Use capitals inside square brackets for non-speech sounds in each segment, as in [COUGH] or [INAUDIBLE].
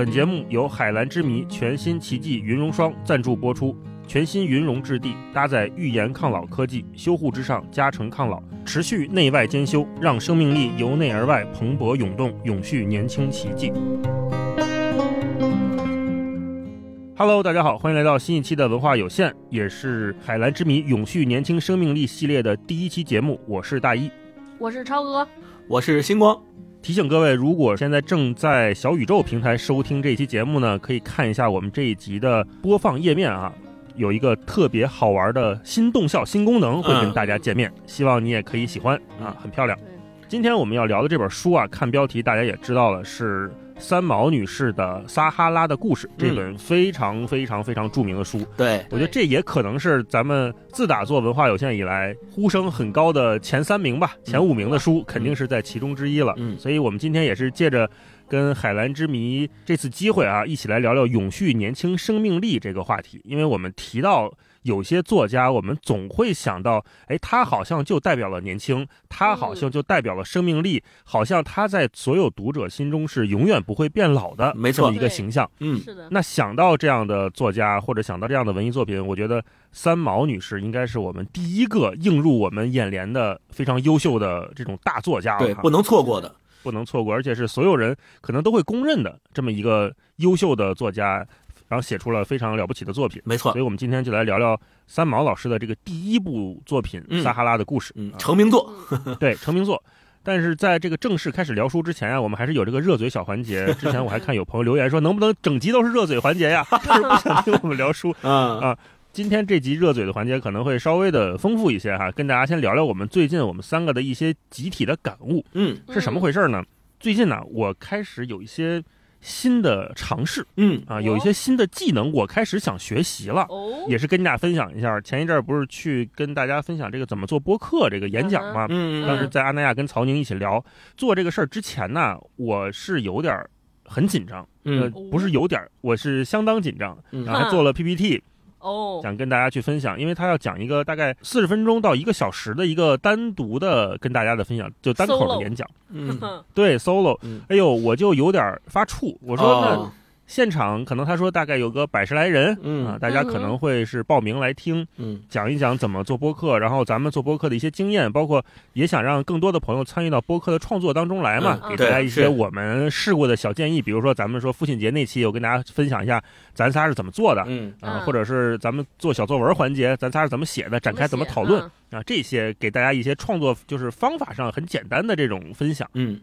本节目由海蓝之谜全新奇迹云绒霜赞助播出。全新云绒质地，搭载预研抗老科技，修护之上加成抗老，持续内外兼修，让生命力由内而外蓬勃涌动，永续年轻奇迹。Hello，大家好，欢迎来到新一期的文化有限，也是海蓝之谜永续年轻生命力系列的第一期节目。我是大一，我是超哥，我是星光。提醒各位，如果现在正在小宇宙平台收听这一期节目呢，可以看一下我们这一集的播放页面啊。有一个特别好玩的新动效新功能会跟大家见面，希望你也可以喜欢啊，很漂亮。今天我们要聊的这本书啊，看标题大家也知道了，是三毛女士的《撒哈拉的故事》这本非常非常非常著名的书。对我觉得这也可能是咱们自打做文化有限以来呼声很高的前三名吧，前五名的书肯定是在其中之一了。嗯，所以我们今天也是借着。跟海蓝之谜这次机会啊，一起来聊聊永续年轻生命力这个话题。因为我们提到有些作家，我们总会想到，哎，他好像就代表了年轻，他好像就代表了生命力，好像他在所有读者心中是永远不会变老的，没错，一个形象。嗯，是的。那想到这样的作家，或者想到这样的文艺作品，我觉得三毛女士应该是我们第一个映入我们眼帘的非常优秀的这种大作家了，对，不能错过的。不能错过，而且是所有人可能都会公认的这么一个优秀的作家，然后写出了非常了不起的作品。没错，所以我们今天就来聊聊三毛老师的这个第一部作品《撒哈拉的故事》，成名作。[LAUGHS] [LAUGHS] 对，成名作。但是在这个正式开始聊书之前啊，我们还是有这个热嘴小环节。之前我还看有朋友留言说，能不能整集都是热嘴环节呀？[LAUGHS] 就是不想听我们聊书。嗯啊。今天这集热嘴的环节可能会稍微的丰富一些哈，跟大家先聊聊我们最近我们三个的一些集体的感悟。嗯，是什么回事呢？最近呢，我开始有一些新的尝试，嗯啊，有一些新的技能，我开始想学习了，也是跟你俩分享一下。前一阵儿不是去跟大家分享这个怎么做播客这个演讲嘛？嗯，当时在阿那亚跟曹宁一起聊做这个事儿之前呢，我是有点很紧张，嗯，不是有点，我是相当紧张，然后还做了 PPT。哦，想跟大家去分享，因为他要讲一个大概四十分钟到一个小时的一个单独的跟大家的分享，就单口的演讲。嗯，对，solo。哎呦，我就有点发怵，我说那。现场可能他说大概有个百十来人，嗯。啊，大家可能会是报名来听，嗯，讲一讲怎么做播客，然后咱们做播客的一些经验，包括也想让更多的朋友参与到播客的创作当中来嘛，给大家一些我们试过的小建议，比如说咱们说父亲节那期，我跟大家分享一下咱仨是怎么做的，嗯。啊，或者是咱们做小作文环节，咱仨是怎么写的，展开怎么讨论啊，这些给大家一些创作就是方法上很简单的这种分享，嗯，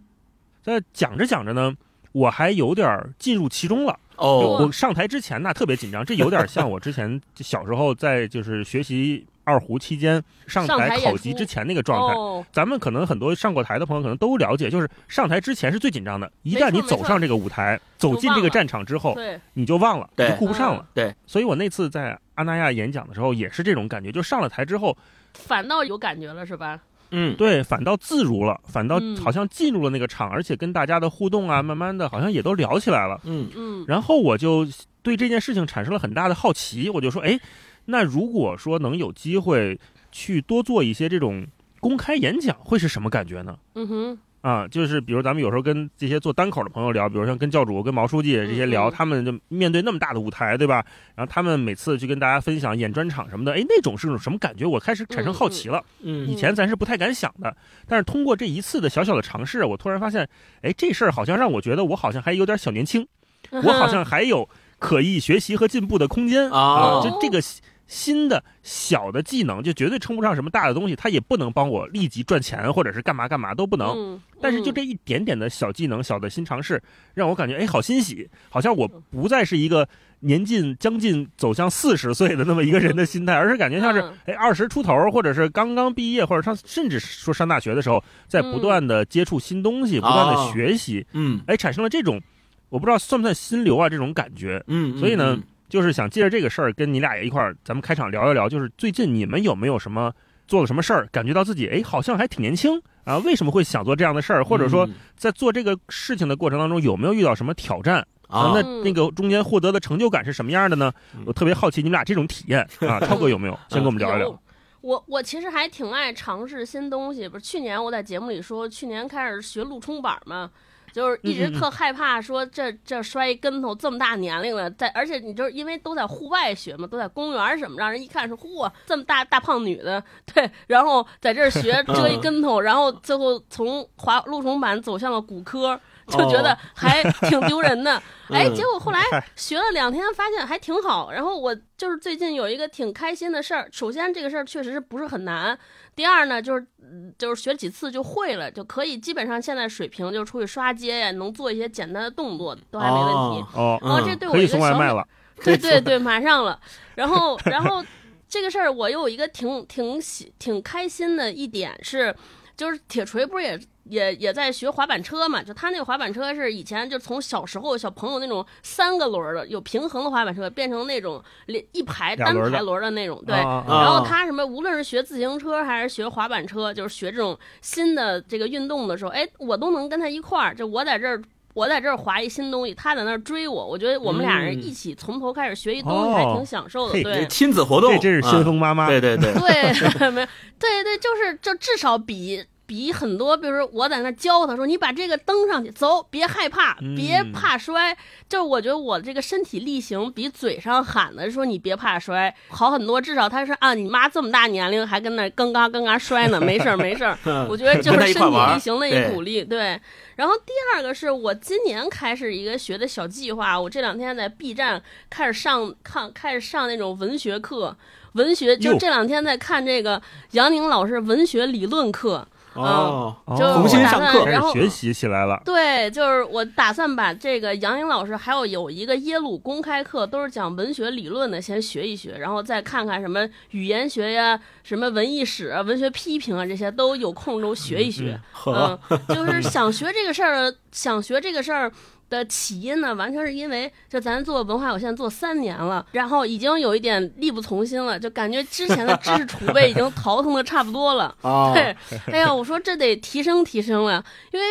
在讲着讲着呢，我还有点进入其中了。哦，我上台之前呢特别紧张，这有点像我之前小时候在就是学习二胡期间上台考级之前那个状态。咱们可能很多上过台的朋友可能都了解，就是上台之前是最紧张的，一旦你走上这个舞台，走进这个战场之后，你就忘了，就顾不上了。对，所以我那次在阿那亚演讲的时候也是这种感觉，就上了台之后，反倒有感觉了，是吧？嗯，对，反倒自如了，反倒好像进入了那个场，而且跟大家的互动啊，慢慢的好像也都聊起来了。嗯嗯，然后我就对这件事情产生了很大的好奇，我就说，哎，那如果说能有机会去多做一些这种公开演讲，会是什么感觉呢？嗯哼。啊，就是比如咱们有时候跟这些做单口的朋友聊，比如像跟教主、跟毛书记这些聊，他们就面对那么大的舞台，对吧？然后他们每次去跟大家分享演专场什么的，哎，那种是种什么感觉？我开始产生好奇了。嗯，以前咱是不太敢想的，但是通过这一次的小小的尝试，我突然发现，哎，这事儿好像让我觉得我好像还有点小年轻，我好像还有可以学习和进步的空间啊！就这个。新的小的技能就绝对称不上什么大的东西，它也不能帮我立即赚钱或者是干嘛干嘛都不能。但是就这一点点的小技能、小的新尝试，让我感觉哎，好欣喜，好像我不再是一个年近将近走向四十岁的那么一个人的心态，而是感觉像是哎二十出头，或者是刚刚毕业，或者上甚至说上大学的时候，在不断的接触新东西，不断的学习，嗯，哎，产生了这种我不知道算不算心流啊这种感觉，嗯，所以呢。就是想借着这个事儿跟你俩也一块儿，咱们开场聊一聊。就是最近你们有没有什么做了什么事儿，感觉到自己哎好像还挺年轻啊？为什么会想做这样的事儿？或者说在做这个事情的过程当中有没有遇到什么挑战啊？那那个中间获得的成就感是什么样的呢？我特别好奇你们俩这种体验啊。超哥有没有？[LAUGHS] 先跟我们聊一聊。我我其实还挺爱尝试新东西。不是去年我在节目里说，去年开始学路冲板嘛。就是一直特害怕，说这这摔一跟头，这么大年龄了，在而且你就是因为都在户外学嘛，都在公园什么，让人一看说嚯，这么大大胖女的，对，然后在这儿学折一跟头，然后最后从滑路冲板走向了骨科。就觉得还挺丢人的，[LAUGHS] 哎，嗯结果后来学了两天，发现还挺好。然后我就是最近有一个挺开心的事儿，首先这个事儿确实是不是很难，第二呢，就是嗯就是学几次就会了，就可以基本上现在水平就出去刷街呀，能做一些简单的动作都还没问题。哦，然后嗯这对我一个小小送外卖了。[LAUGHS] 对对对，马上了。然后，然后这个事儿我又有一个挺挺喜挺开心的一点是，就是铁锤不是也也也在学滑板车嘛？就他那个滑板车是以前就从小时候小朋友那种三个轮儿的有平衡的滑板车，变成那种连一排单排轮儿的那种，对。然后他什么，无论是学自行车还是学滑板车，就是学这种新的这个运动的时候，哎，我都能跟他一块儿。就我在这儿，我在这儿滑一新东西，他在那儿追我。我觉得我们俩人嗯一起从头开始学一东西，还挺享受的。嘿对，亲子活动，这真是先锋妈妈。啊对对对，对，[LAUGHS] 没有，对对，就是就至少比比很多，比如说我在那教他说，你把这个登上去，走，别害怕，别嗯怕摔。就是我觉得我这个身体力行比嘴上喊的说你别怕摔好很多，至少他是啊，你妈这么大年龄还跟那刚刚刚刚摔呢，[LAUGHS] 没事儿没事儿。我觉得就是身体力行的一对鼓励，对。然后第二个是我今年开始一个学的小计划，我这两天在 B 站开始上看，开始上那种文学课，文学就这两天在看这个杨宁老师文学理论课，哦，重新我打算上课然后学习起来了。对，就是我打算把这个杨颖老师还有有一个耶鲁公开课，都是讲文学理论的，先学一学，然后再看看什么语言学呀、什么文艺史啊、文学批评啊这些，都有空都学一学。[LAUGHS] 呵，嗯，就是想学这个事儿，想学这个事儿。的起因呢，完全是因为就咱做文化有限做三年了，然后已经有一点力不从心了，就感觉之前的知识储备已经淘腾的差不多了。[LAUGHS] 啊，对，哎呀，我说这得提升提升了，因为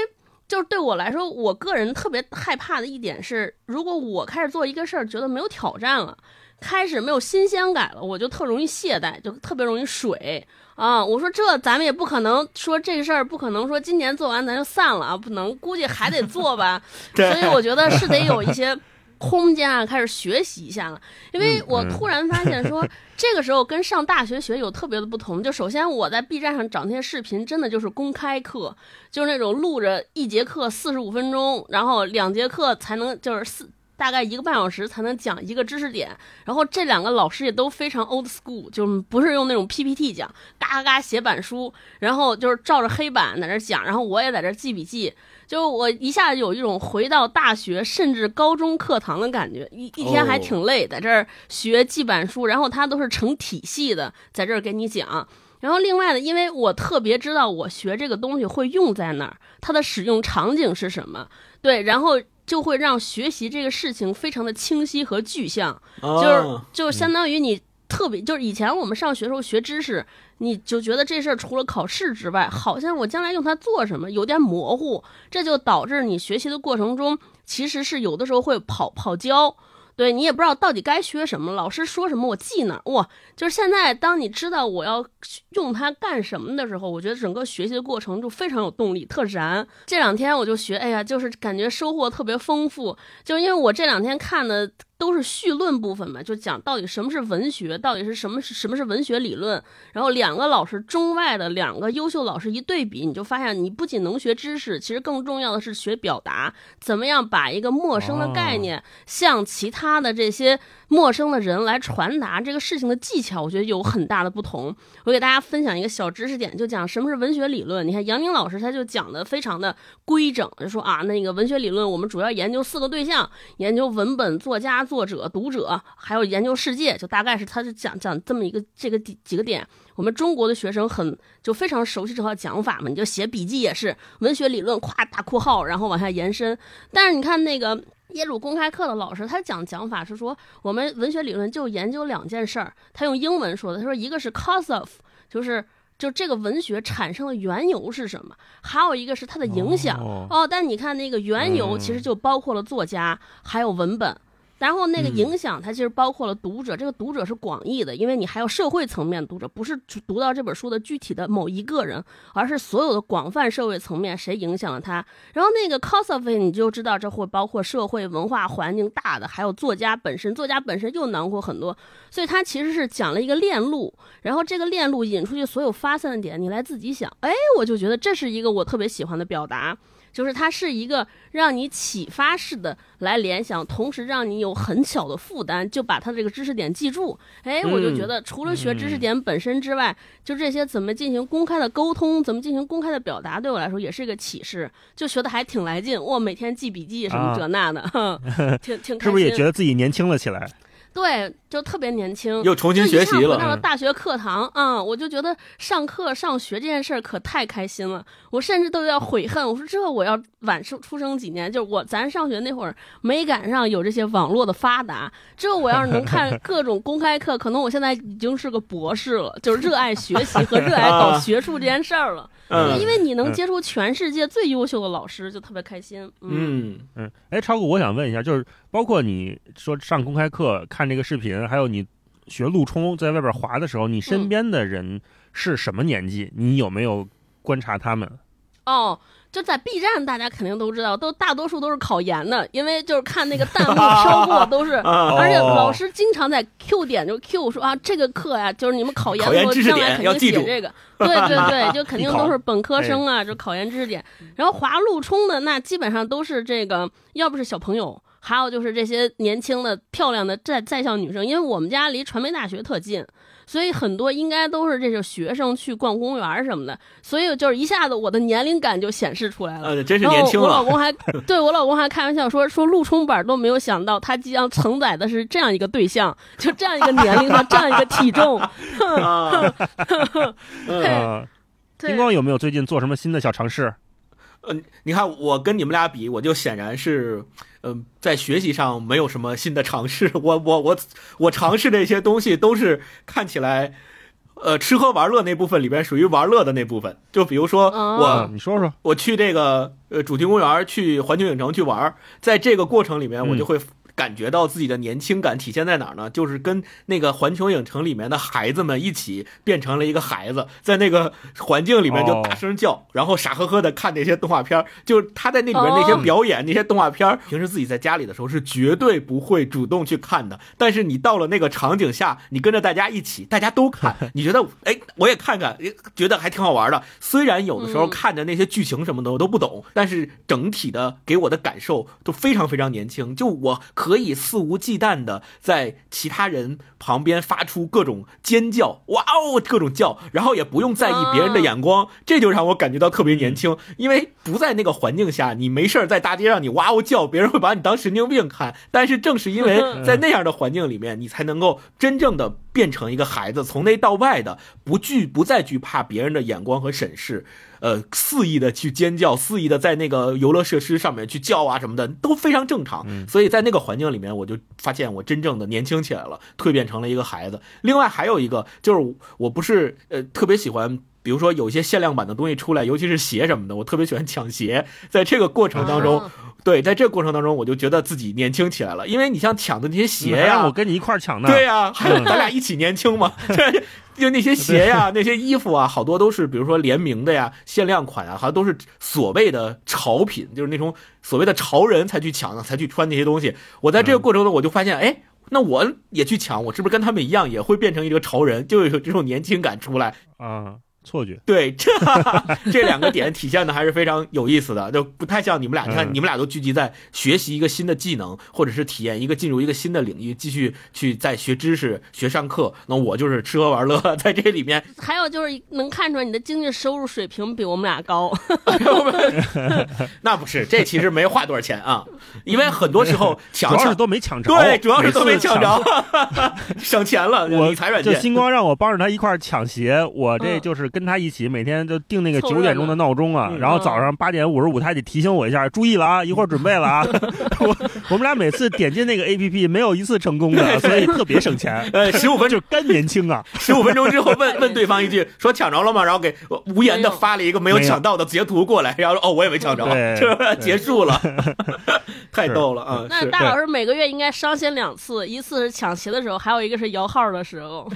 就是对我来说，我个人特别害怕的一点是，如果我开始做一个事儿，觉得没有挑战了，开始没有新鲜感了，我就特容易懈怠，就特别容易水啊。我说这咱们也不可能说这个事儿，不可能说今年做完咱就散了啊，不能，估计还得做吧。[LAUGHS] 所以我觉得是得有一些空间啊，开始学习一下了。因为我嗯突然发现说，这个时候跟上大学学有特别的不同。就首先我在 B 站上找那些视频，真的就是公开课，就是那种录着一节课四十五分钟，然后两节课才能就是四。大概一个半小时才能讲一个知识点，然后这两个老师也都非常 old school，就不是用那种 PPT 讲，嘎嘎嘎写板书，然后就是照着黑板在那讲，然后我也在这记笔记，就我一下子有一种回到大学甚至高中课堂的感觉，一一天还挺累，在这儿学记板书，然后他都是成体系的，在这儿给你讲。然后另外呢，因为我特别知道我学这个东西会用在哪儿，它的使用场景是什么，对，然后就会让学习这个事情非常的清晰和具象。就是哦就相当于你特别，就是以前我们上学时候学知识，你就觉得这事儿除了考试之外，好像我将来用它做什么有点模糊，这就导致你学习的过程中其实是有的时候会跑跑焦。对你也不知道到底该学什么，老师说什么我记哪儿哇！就是现在，当你知道我要用它干什么的时候，我觉得整个学习的过程就非常有动力，特燃。这两天我就学，哎呀，就是感觉收获特别丰富，就因为我这两天看的都是绪论部分嘛，就讲到底什么是文学，到底是什么是什么是文学理论。然后两个老师中外的两个优秀老师一对比，你就发现你不仅能学知识，其实更重要的是学表达，怎么样把一个陌生的概念向其他的这些陌生的人来传达这个事情的技巧，我觉得有很大的不同。我给大家分享一个小知识点，就讲什么是文学理论。你看杨宁老师他就讲的非常的规整，就说啊，那个文学理论我们主要研究四个对象，研究文本、作家、作者、读者，还有研究世界，就大概是他是讲讲这么一个这个几几个点。我们中国的学生很就非常熟悉这套讲法嘛，你就写笔记也是文学理论，咵大括号，然后往下延伸。但是你看那个。耶鲁公开课的老师，他讲讲法是说，我们文学理论就研究两件事儿。他用英文说的，他说一个是 cause of，就是就这个文学产生的缘由是什么，还有一个是它的影响。哦哦，但你看那个缘由，嗯其实就包括了作家，还有文本。然后那个嗯影响，它其实包括了读者，这个读者是广义的，因为你还有社会层面读者，不是只读到这本书的具体的某一个人，而是所有的广泛社会层面谁影响了他。然后那个 cos of it，你就知道这会包括社会文化环境大的，还有作家本身，作家本身又囊括很多，所以它其实是讲了一个链路，然后这个链路引出去所有发散的点，你来自己想。哎，我就觉得这是一个我特别喜欢的表达。就是它是一个让你启发式的来联想，同时让你有很小的负担，就把它这个知识点记住。哎，我就觉得除了学知识点本身之外，就这些怎么进行公开的沟通，怎么进行公开的表达，对我来说也是一个启示，就学的还挺来劲。我，每天记笔记什么这那的，哼，[LAUGHS] 挺挺开心。是不是也觉得自己年轻了起来？对，就特别年轻，又重新学习了就一下回到了大学课堂啊、嗯，我就觉得上课上学这件事儿可太开心了，我甚至都要悔恨，我说这我要晚出出生几年，就是我咱上学那会儿没赶上有这些网络的发达，这我要是能看 [LAUGHS] 各种公开课，可能我现在已经是个博士了，就是热爱学习和热爱搞学术这件事儿了。嗯因为你能接触全世界最优秀的老师，就特别开心。嗯，嗯嗯，哎，超哥，我想问一下，就是包括你说上公开课看这个视频，还有你学路冲在外边滑的时候，你身边的人是什么年纪？你有没有观察他们？哦。就在 B 站，大家肯定都知道，都大多数都是考研的，因为就是看那个弹幕 [LAUGHS] 飘过都是，[LAUGHS] 而且老师经常在 Q 点就 Q 说啊，这个课呀，就是你们考研的时候将来肯定写这个，对对对，就肯 [LAUGHS] 定都是本科生啊，就考研知识点。然后滑路冲的那基本上都是这个，要不是小朋友，还有就是这些年轻的漂亮的在在校女生，因为我们家离传媒大学特近。所以很多应该都是这个学生去逛公园什么的，所以就是一下子我的年龄感就显示出来了。呃，真是年轻了。我老公还对我老公还开玩笑说说陆冲板都没有想到他即将承载的是这样一个对象，就这样一个年龄和这样一个体重。[LAUGHS] 啊，[LAUGHS] 呃，金光有没有最近做什么新的小尝试？呃，你看我跟你们俩比，我就显然是，嗯、呃，在学习上没有什么新的尝试。我我我我尝试的一些东西都是看起来，呃，吃喝玩乐那部分里边属于玩乐的那部分。就比如说我，哦、你说说，我去这个呃主题公园，去环球影城去玩，在这个过程里面，我就会。感觉到自己的年轻感体现在哪儿呢？就是跟那个环球影城里面的孩子们一起变成了一个孩子，在那个环境里面就大声叫，哦、然后傻呵呵的看那些动画片。就是他在那里面那些表演、哦、那些动画片，平时自己在家里的时候是绝对不会主动去看的。但是你到了那个场景下，你跟着大家一起，大家都看，[LAUGHS] 你觉得哎，我也看看，觉得还挺好玩的。虽然有的时候看着那些剧情什么的我都不懂，但是整体的给我的感受都非常非常年轻。就我。可以肆无忌惮的在其他人旁边发出各种尖叫，哇哦，各种叫，然后也不用在意别人的眼光，啊、这就让我感觉到特别年轻。因为不在那个环境下，你没事儿在大街上你哇哦叫，别人会把你当神经病看。但是正是因为在那样的环境里面，你才能够真正的变成一个孩子，从内到外的不惧不再惧怕别人的眼光和审视。呃，肆意的去尖叫，肆意的在那个游乐设施上面去叫啊什么的，都非常正常。嗯、所以在那个环境里面，我就发现我真正的年轻起来了，蜕变成了一个孩子。另外还有一个就是，我不是呃特别喜欢，比如说有些限量版的东西出来，尤其是鞋什么的，我特别喜欢抢鞋。在这个过程当中，啊、对，在这个过程当中，我就觉得自己年轻起来了，因为你像抢的那些鞋呀、[LAUGHS] 我跟你一块抢的，对呀、啊，还有咱俩一起年轻嘛。[LAUGHS] 对就那些鞋呀、那些衣服啊，好多都是比如说联名的呀、限量款啊，好像都是所谓的潮品，就是那种所谓的潮人才去抢的，才去穿那些东西。我在这个过程中，我就发现，哎，那我也去抢，我是不是跟他们一样，也会变成一个潮人，就有这种年轻感出来啊？错觉，对，这 [LAUGHS] 这两个点体现的还是非常有意思的，就不太像你们俩。你看，你们俩都聚集在学习一个新的技能，或者是体验一个进入一个新的领域，继续去在学知识、学上课。那我就是吃喝玩乐，在这里面。还有就是能看出来你的经济收入水平比我们俩高。[LAUGHS] [LAUGHS] 那不是，这其实没花多少钱啊，因为很多时候抢抢都没抢着，对，主要是都没抢着，省钱了。我理财软件，就星光让我帮着他一块抢鞋，我这就是。跟他一起每天就定那个九点钟的闹钟啊，嗯然后早上八点五十五他得提醒我一下，注意了啊，一会儿准备了啊。我我们俩每次点进那个 A P P 没有一次成功的，[LAUGHS] 所以特别省钱。呃，十五分就干年轻啊！十五分钟之后问问对方一句，说抢着了吗？然后给无言的发了一个没有抢到的截图过来，[LAUGHS] 然后说哦我也没抢着，对 [LAUGHS] 是？结束了，太逗了啊！那大老师每个月应该上线两次，一次是抢鞋的时候，还有一个是摇号的时候。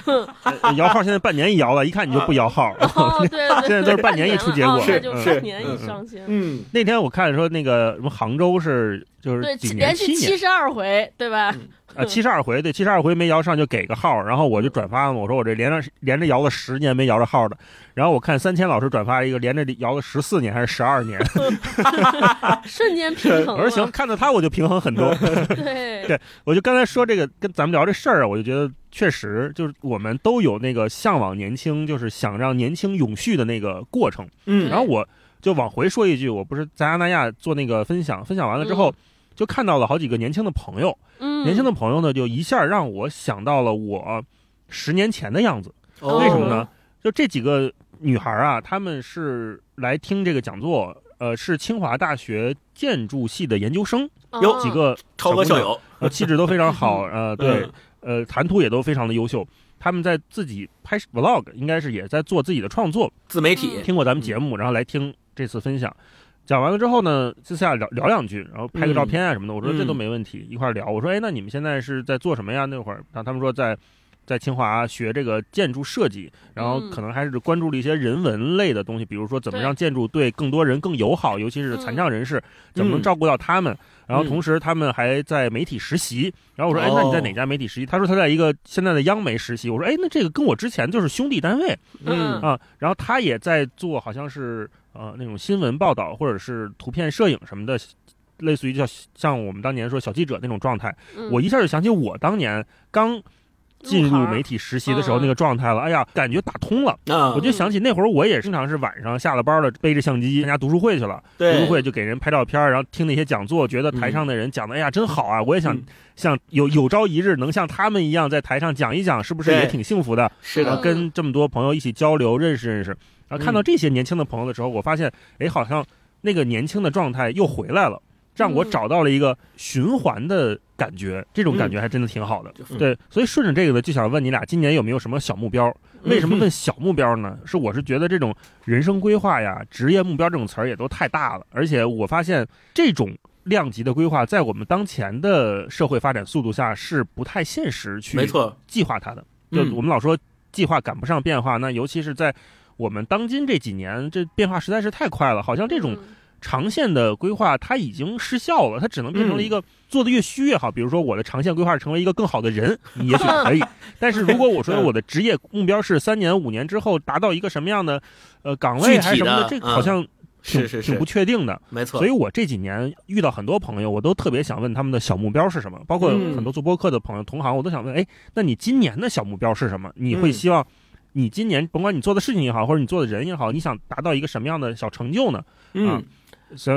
呃摇号现在半年一摇了，一看你就不摇号。哦，[LAUGHS] 对对，现在都是半年一出结果。是就是半年一上线。嗯，那天我看说那个什么杭州是就是对，几年？连续七十二回，对吧？啊七十二回，对七十二回没摇上就给个号，然后我就转发了，我说我这连着连着摇了十年没摇着号的，然后我看三千老师转发一个连着摇了十四年还是十二年 [LAUGHS] [LAUGHS] 瞬间平衡。我说行，看到他我就平衡很多。[LAUGHS] 对对我就刚才说这个跟咱们聊这事儿啊，我就觉得确实就是我们都有那个向往年轻，就是想让年轻永续的那个过程。嗯然后我就往回说一句，我不是在阿那亚做那个分享，分享完了之后。就看到了好几个年轻的朋友，嗯，年轻的朋友呢，就一下让我想到了我十年前的样子。哦为什么呢？就这几个女孩啊，她们是来听这个讲座，呃，是清华大学建筑系的研究生，哦有几个超哥校友，呃，气质都非常好，[LAUGHS] 呃，对嗯，呃，谈吐也都非常的优秀。他们在自己拍 vlog，应该是也在做自己的创作，自媒体，听过咱们节目，然后来听这次分享。讲完了之后呢，私下聊聊两句，然后拍个照片啊什么的。我说嗯这都没问题，一块儿聊。我说哎，那你们现在是在做什么呀？那会儿，然后他们说在在清华学这个建筑设计，然后可能还是关注了一些人文类的东西，比如说怎么让建筑对更多人更友好，尤其是残障人士，怎么能照顾到他们。然后同时他们还在媒体实习。然后我说哎，那你在哪家媒体实习？他说他在一个现在的央媒实习。我说哎，那这个跟我之前就是兄弟单位。嗯啊，然后他也在做，好像是呃那种新闻报道或者是图片摄影什么的，类似于叫像我们当年说小记者那种状态。嗯我一下就想起我当年刚进入媒体实习的时候嗯那个状态了。哎呀，感觉打通了。啊我，就想起那会儿我也经常是晚上下了班了，背着相机参加读书会去了。读书会就给人拍照片，然后听那些讲座，觉得台上的人讲的，哎呀，真好啊！我也想嗯像有有朝一日能像他们一样在台上讲一讲，是不是也挺幸福的？是的，跟这么多朋友一起交流、认识认识。然后看到这些年轻的朋友的时候，我发现，哎，好像那个年轻的状态又回来了，让我嗯找到了一个循环的感觉。这种感觉还真的挺好的。嗯对，所以顺着这个呢，就想问你俩，今年有没有什么小目标？为什么问小目标呢？是我是觉得这种人生规划呀、职业目标这种词儿也都太大了，而且我发现这种。量级的规划，在我们当前的社会发展速度下是不太现实去没错，计划它的。就嗯我们老说计划赶不上变化，那尤其是在我们当今这几年，这变化实在是太快了，好像这种嗯长线的规划它已经失效了，它只能变成了一个做的越虚越好。比如说我的长线规划是成为一个更好的人，[LAUGHS] 你也许可以，但是如果我说我的职业目标是三年五年之后达到一个什么样的呃岗位还是什么的，这好像挺是是是挺不，确定的。没错所以，我这几年遇到很多朋友，我都特别想问他们的小目标是什么，包括嗯很多做播客的朋友、同行，我都想问，哎，那你今年的小目标是什么？你会嗯希望你今年甭管你做的事情也好，或者你做的人也好，你想达到一个什么样的小成就呢？嗯。所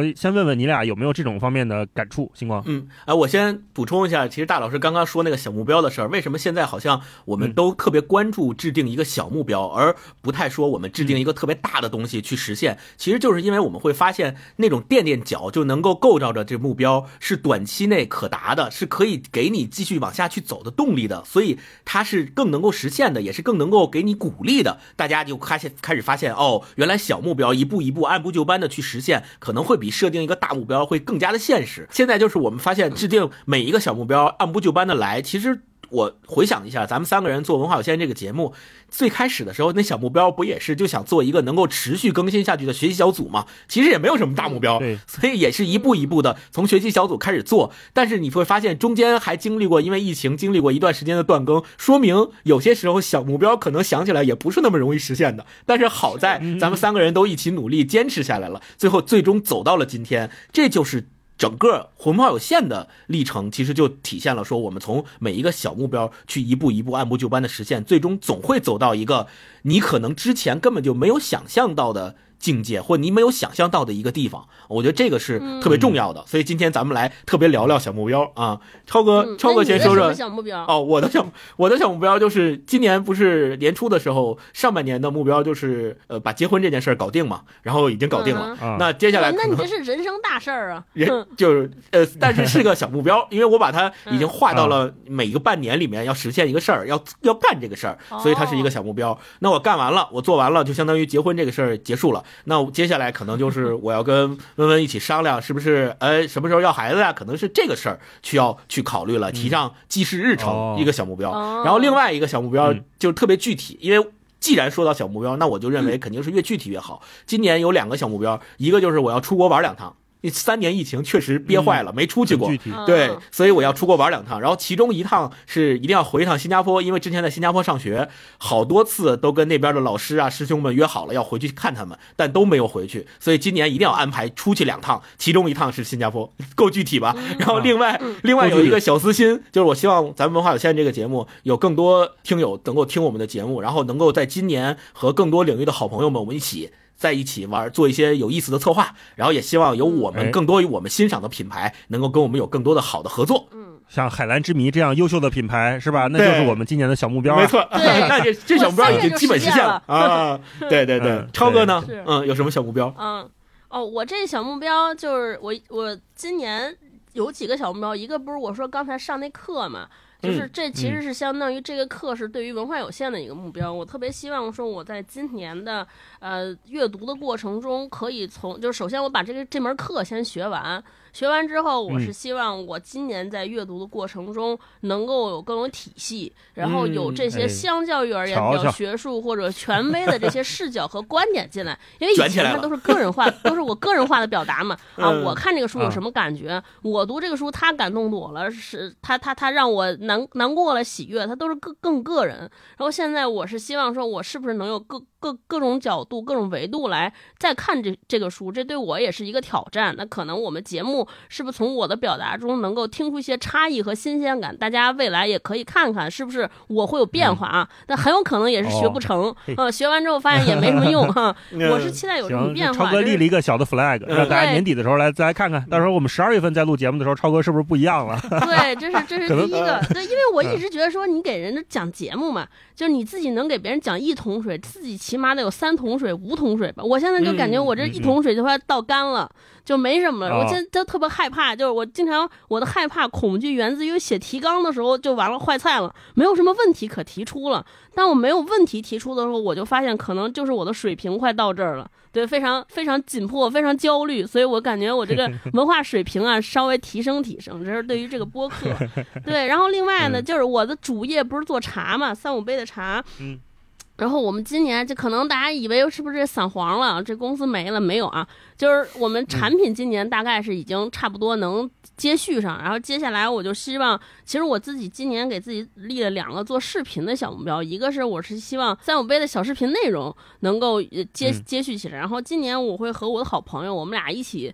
以，先问问你俩有没有这种方面的感触？星光，嗯，哎，我先补充一下，其实大老师刚刚说那个小目标的事儿，为什么现在好像我们嗯都特别关注制定一个小目标，而不太说我们制定一个特别大的东西去实现？其实就是因为我们会发现那种垫垫脚就能够构造着这目标是短期内可达的，是可以给你继续往下去走的动力的，所以它是更能够实现的，也是更能够给你鼓励的。大家就开始开始发现，哦，原来小目标一步一步按部就班的去实现，可能会比设定一个大目标会更加的现实。现在就是我们发现制定每一个小目标按部就班的来，其实。我回想一下，咱们三个人做文化有限这个节目，最开始的时候，那小目标不也是就想做一个能够持续更新下去的学习小组吗？其实也没有什么大目标，对，所以也是一步一步的从学习小组开始做。但是你会发现中间还经历过因为疫情经历过一段时间的断更，说明有些时候小目标可能想起来也不是那么容易实现的。但是好在咱们三个人都一起努力坚持下来了，最后最终走到了今天，这就是。整个魂炮有限的历程，其实就体现了说，我们从每一个小目标去一步一步按部就班的实现，最终总会走到一个你可能之前根本就没有想象到的。境界或你没有想象到的一个地方，我觉得这个是特别重要的。所以今天咱们来特别聊聊小目标啊，超哥，超哥先说说小目标哦。我的小我的小目标就是今年不是年初的时候，上半年的目标就是呃把结婚这件事儿搞定嘛，然后已经搞定了。那接下来那你这是人生大事儿啊，[LAUGHS] 人就是呃，但是是个小目标，因为我把它已经划到了每一个半年里面要实现一个事儿，要要干这个事儿，所以它是一个小目标。那我干完了，我做完了，就相当于结婚这个事儿结束了。那接下来可能就是我要跟温温一起商量，是不是哎什么时候要孩子呀？可能是这个事儿需要去考虑了，提上记事日程一个小目标。然后另外一个小目标就特别具体，因为既然说到小目标，那我就认为肯定是越具体越好。今年有两个小目标，一个就是我要出国玩两趟。三年疫情确实憋坏了，没出去过。对，所以我要出国玩两趟。然后其中一趟是一定要回一趟新加坡，因为之前在新加坡上学，好多次都跟那边的老师啊、师兄们约好了要回去看他们，但都没有回去。所以今年一定要安排出去两趟，其中一趟是新加坡，[LAUGHS] 够具体吧？然后另外另外有一个小私心，就是我希望咱们文化有限这个节目有更多听友能够听我们的节目，然后能够在今年和更多领域的好朋友们我们一起。在一起玩，做一些有意思的策划，然后也希望有我们更多于我们欣赏的品牌能够跟我们有更多的好的合作。嗯，像海蓝之谜这样优秀的品牌是吧？那就是我们今年的小目标。没错，[LAUGHS] 那这这小目标已经基本实现了啊！对对对，超哥呢？嗯，有什么小目标？嗯，哦，我这小目标就是我我今年有几个小目标，一个不是我说刚才上那课嘛。就是这其实是相当于这个课是对于文化有限的一个目标。我特别希望说我在今年的呃阅读的过程中，可以从就是首先我把这个这门课先学完。学完之后，我是希望我今年在阅读的过程中能够有更有体系，然后有这些相较于而言比较学术或者权威的这些视角和观点进来。因为以前它都是个人化，都是我个人化的表达嘛。[LAUGHS] 啊，我看这个书有什么感觉？我读这个书，他感动我了，是他他他让我难难过了，喜悦，他都是更更个人。然后现在我是希望说，我是不是能有各各各种角度、各种维度来再看这这个书？这对我也是一个挑战。那可能我们节目。是不是从我的表达中能够听出一些差异和新鲜感？大家未来也可以看看，是不是我会有变化啊？但很有可能也是学不成，呃，学完之后发现也没什么用 [LAUGHS] 哈。我是期待有什么变化。超哥立了一个小的 flag，让大家年底的时候来再来看看，到时候我们十二月份再录节目的时候，超哥是不是不一样了？对，这是这是 [LAUGHS] 第一个。对，因为我一直觉得说你给人家讲节目嘛，就是你自己能给别人讲一桶水，自己起码得有三桶水、五桶水吧。我现在就感觉我这一桶水就快倒干了。就没什么了，我现在特别害怕，就是我经常我的害怕恐惧源自于写提纲的时候就完了坏菜了，没有什么问题可提出了。当我没有问题提出的时候，我就发现可能就是我的水平快到这儿了，对，非常非常紧迫，非常焦虑，所以我感觉我这个 [LAUGHS] 文化水平啊稍微提升提升，这是对于这个播客。对，然后另外呢，就是我的主业不是做茶嘛，三五杯的茶。嗯。然后我们今年就可能大家以为是不是散黄了，这公司没了没有啊？就是我们产品今年大概是已经差不多能接续上。然后接下来我就希望，其实我自己今年给自己立了两个做视频的小目标，一个是我是希望三五杯的小视频内容能够接接续起来。然后今年我会和我的好朋友，我们俩一起，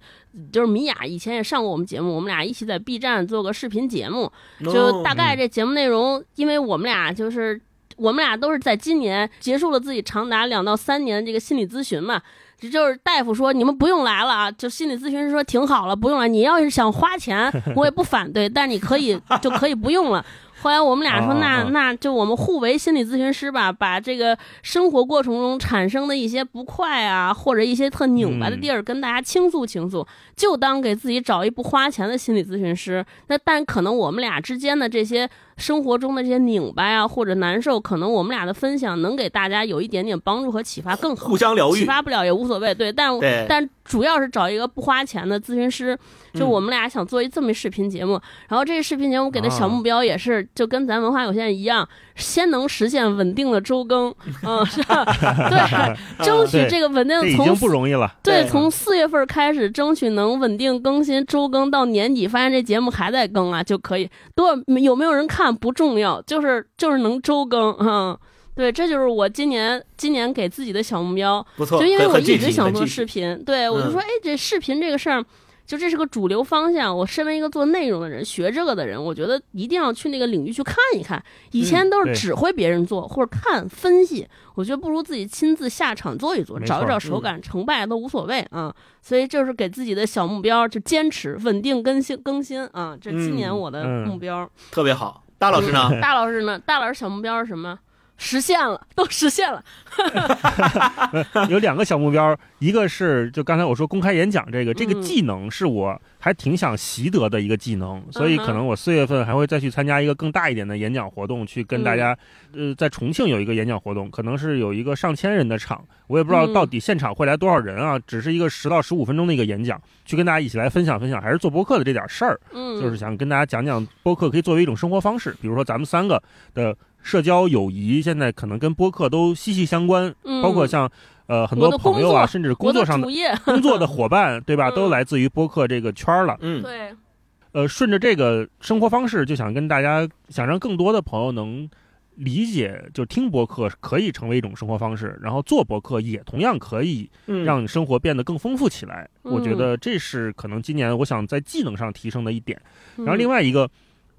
就是米娅以前也上过我们节目，我们俩一起在 B 站做个视频节目，就大概这节目内容，因为我们俩就是。我们俩都是在今年结束了自己长达两到三年的这个心理咨询嘛，这就是大夫说你们不用来了啊，就心理咨询师说挺好了，不用了。你要是想花钱，[LAUGHS] 我也不反对，但是你可以就可以不用了。后来我们俩说，那那就我们互为心理咨询师吧，把这个生活过程中产生的一些不快啊，或者一些特拧巴的地儿，跟大家倾诉倾诉，就当给自己找一不花钱的心理咨询师。那但可能我们俩之间的这些。生活中的这些拧巴呀，或者难受，可能我们俩的分享能给大家有一点点帮助和启发，更好。互相疗愈，启发不了也无所谓。对，但但主要是找一个不花钱的咨询师。就我们俩想做一这么一视频节目，然后这个视频节目给的小目标也是，就跟咱文化有限一样，先能实现稳定的周更，[LAUGHS] 嗯，是吧？对，[LAUGHS] 争取这个稳定从已经不容易了。对，从四月份开始，争取能稳定更新周更到年底，发现这节目还在更啊，就可以多有没有人看？不重要，就是就是能周更嗯，对，这就是我今年今年给自己的小目标。不错，就因为我一直想做视频，对我就说，哎，这视频这个事儿。就这是个主流方向。我身为一个做内容的人，学这个的人，我觉得一定要去那个领域去看一看。以前都是指挥别人做或者看分析，我觉得不如自己亲自下场做一做，找一找手感，成败都无所谓啊。所以就是给自己的小目标，就坚持稳定更新更新啊。这今年我的目标特别好。大老师呢？大老师呢？大老师小目标是什么？实现了，都实现了。[LAUGHS] 有两个小目标，一个是就刚才我说公开演讲这个，这个技能是我还挺想习得的一个技能，所以可能我四月份还会再去参加一个更大一点的演讲活动，去跟大家，呃，在重庆有一个演讲活动，可能是有一个上千人的场，我也不知道到底现场会来多少人啊，只是一个十到十五分钟的一个演讲，去跟大家一起来分享分享，还是做播客的这点事儿，嗯，就是想跟大家讲讲播客可以作为一种生活方式，比如说咱们三个的。社交友谊现在可能跟播客都息息相关，包括像呃很多朋友啊，甚至工作上的 [LAUGHS] 工作的伙伴，对吧？都来自于播客这个圈了。嗯，对。呃，顺着这个生活方式，就想跟大家，想让更多的朋友能理解，就听播客可以成为一种生活方式，然后做播客也同样可以让生活变得更丰富起来。我觉得这是可能今年我想在技能上提升的一点。然后另外一个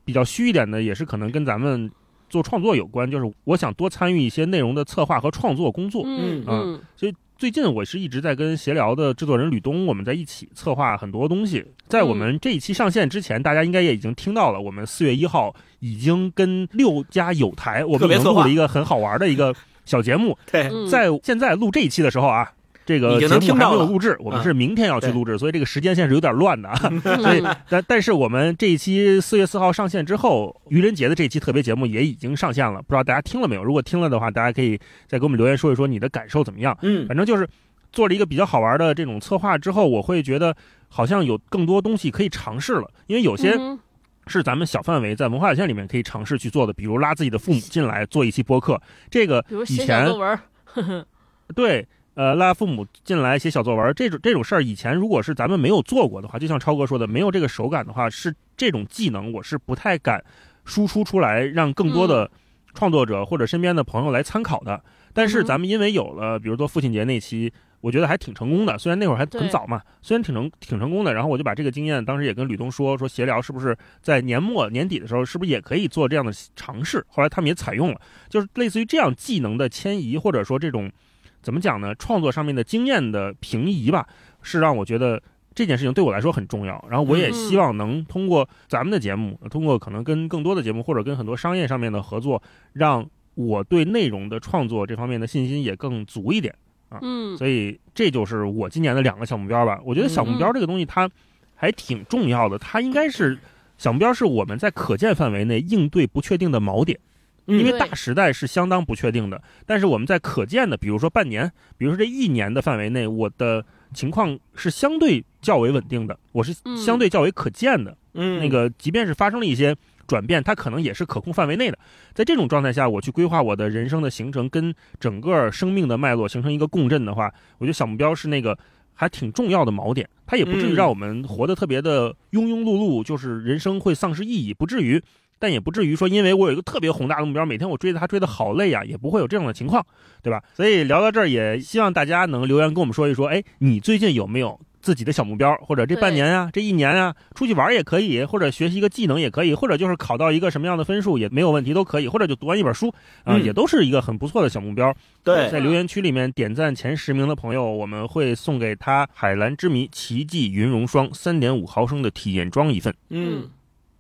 比较虚一点的，也是可能跟咱们。做创作有关，就是我想多参与一些内容的策划和创作工作。嗯嗯，所以最近我是一直在跟闲聊的制作人吕东，我们在一起策划很多东西。在我们这一期上线之前，大家应该也已经听到了，我们四月一号已经跟六家有台，我们录了一个很好玩的一个小节目。对，在现在录这一期的时候啊。这个节目还没有录制，我们是明天要去录制，所以这个时间线是有点乱的啊。[LAUGHS] 所以，但但是我们这一期四月四号上线之后，愚人节的这一期特别节目也已经上线了，不知道大家听了没有？如果听了的话，大家可以再给我们留言说一说你的感受怎么样。嗯，反正就是做了一个比较好玩的这种策划之后，我会觉得好像有更多东西可以尝试了，因为有些是咱们小范围在文化有限里面可以尝试去做的，比如拉自己的父母进来做一期播客，这个以前 [LAUGHS] 对。呃，拉父母进来写小作文，这种这种事儿，以前如果是咱们没有做过的话，就像超哥说的，没有这个手感的话，是这种技能，我是不太敢输出出来，让更多的创作者或者身边的朋友来参考的。但是咱们因为有了，比如说父亲节那期，我觉得还挺成功的。虽然那会儿还很早嘛，虽然挺成挺成功的。然后我就把这个经验，当时也跟吕东说，说协聊是不是在年末年底的时候，是不是也可以做这样的尝试？后来他们也采用了，就是类似于这样技能的迁移，或者说这种。怎么讲呢？创作上面的经验的平移吧，是让我觉得这件事情对我来说很重要。然后我也希望能通过咱们的节目，通过可能跟更多的节目或者跟很多商业上面的合作，让我对内容的创作这方面的信心也更足一点啊。嗯，所以这就是我今年的两个小目标吧。我觉得小目标这个东西它还挺重要的，它应该是小目标是我们在可见范围内应对不确定的锚点。因为大时代是相当不确定的，但是我们在可见的，比如说半年，比如说这一年的范围内，我的情况是相对较为稳定的，我是相对较为可见的。嗯，那个即便是发生了一些转变，它可能也是可控范围内的。在这种状态下，我去规划我的人生的行程，跟整个生命的脉络形成一个共振的话，我觉得小目标是那个还挺重要的锚点，它也不至于让我们活得特别的庸庸碌碌，就是人生会丧失意义，不至于。但也不至于说，因为我有一个特别宏大的目标，每天我追着它追的好累啊，也不会有这样的情况，对吧？所以聊到这儿，也希望大家能留言跟我们说一说，哎，你最近有没有自己的小目标？或者这半年啊，这一年啊，出去玩也可以，或者学习一个技能也可以，或者就是考到一个什么样的分数也没有问题，都可以，或者就读完一本书啊，也都是一个很不错的小目标。对，在留言区里面点赞前十名的朋友，我们会送给他海蓝之谜奇迹云绒霜三点五毫升的体验装一份。嗯。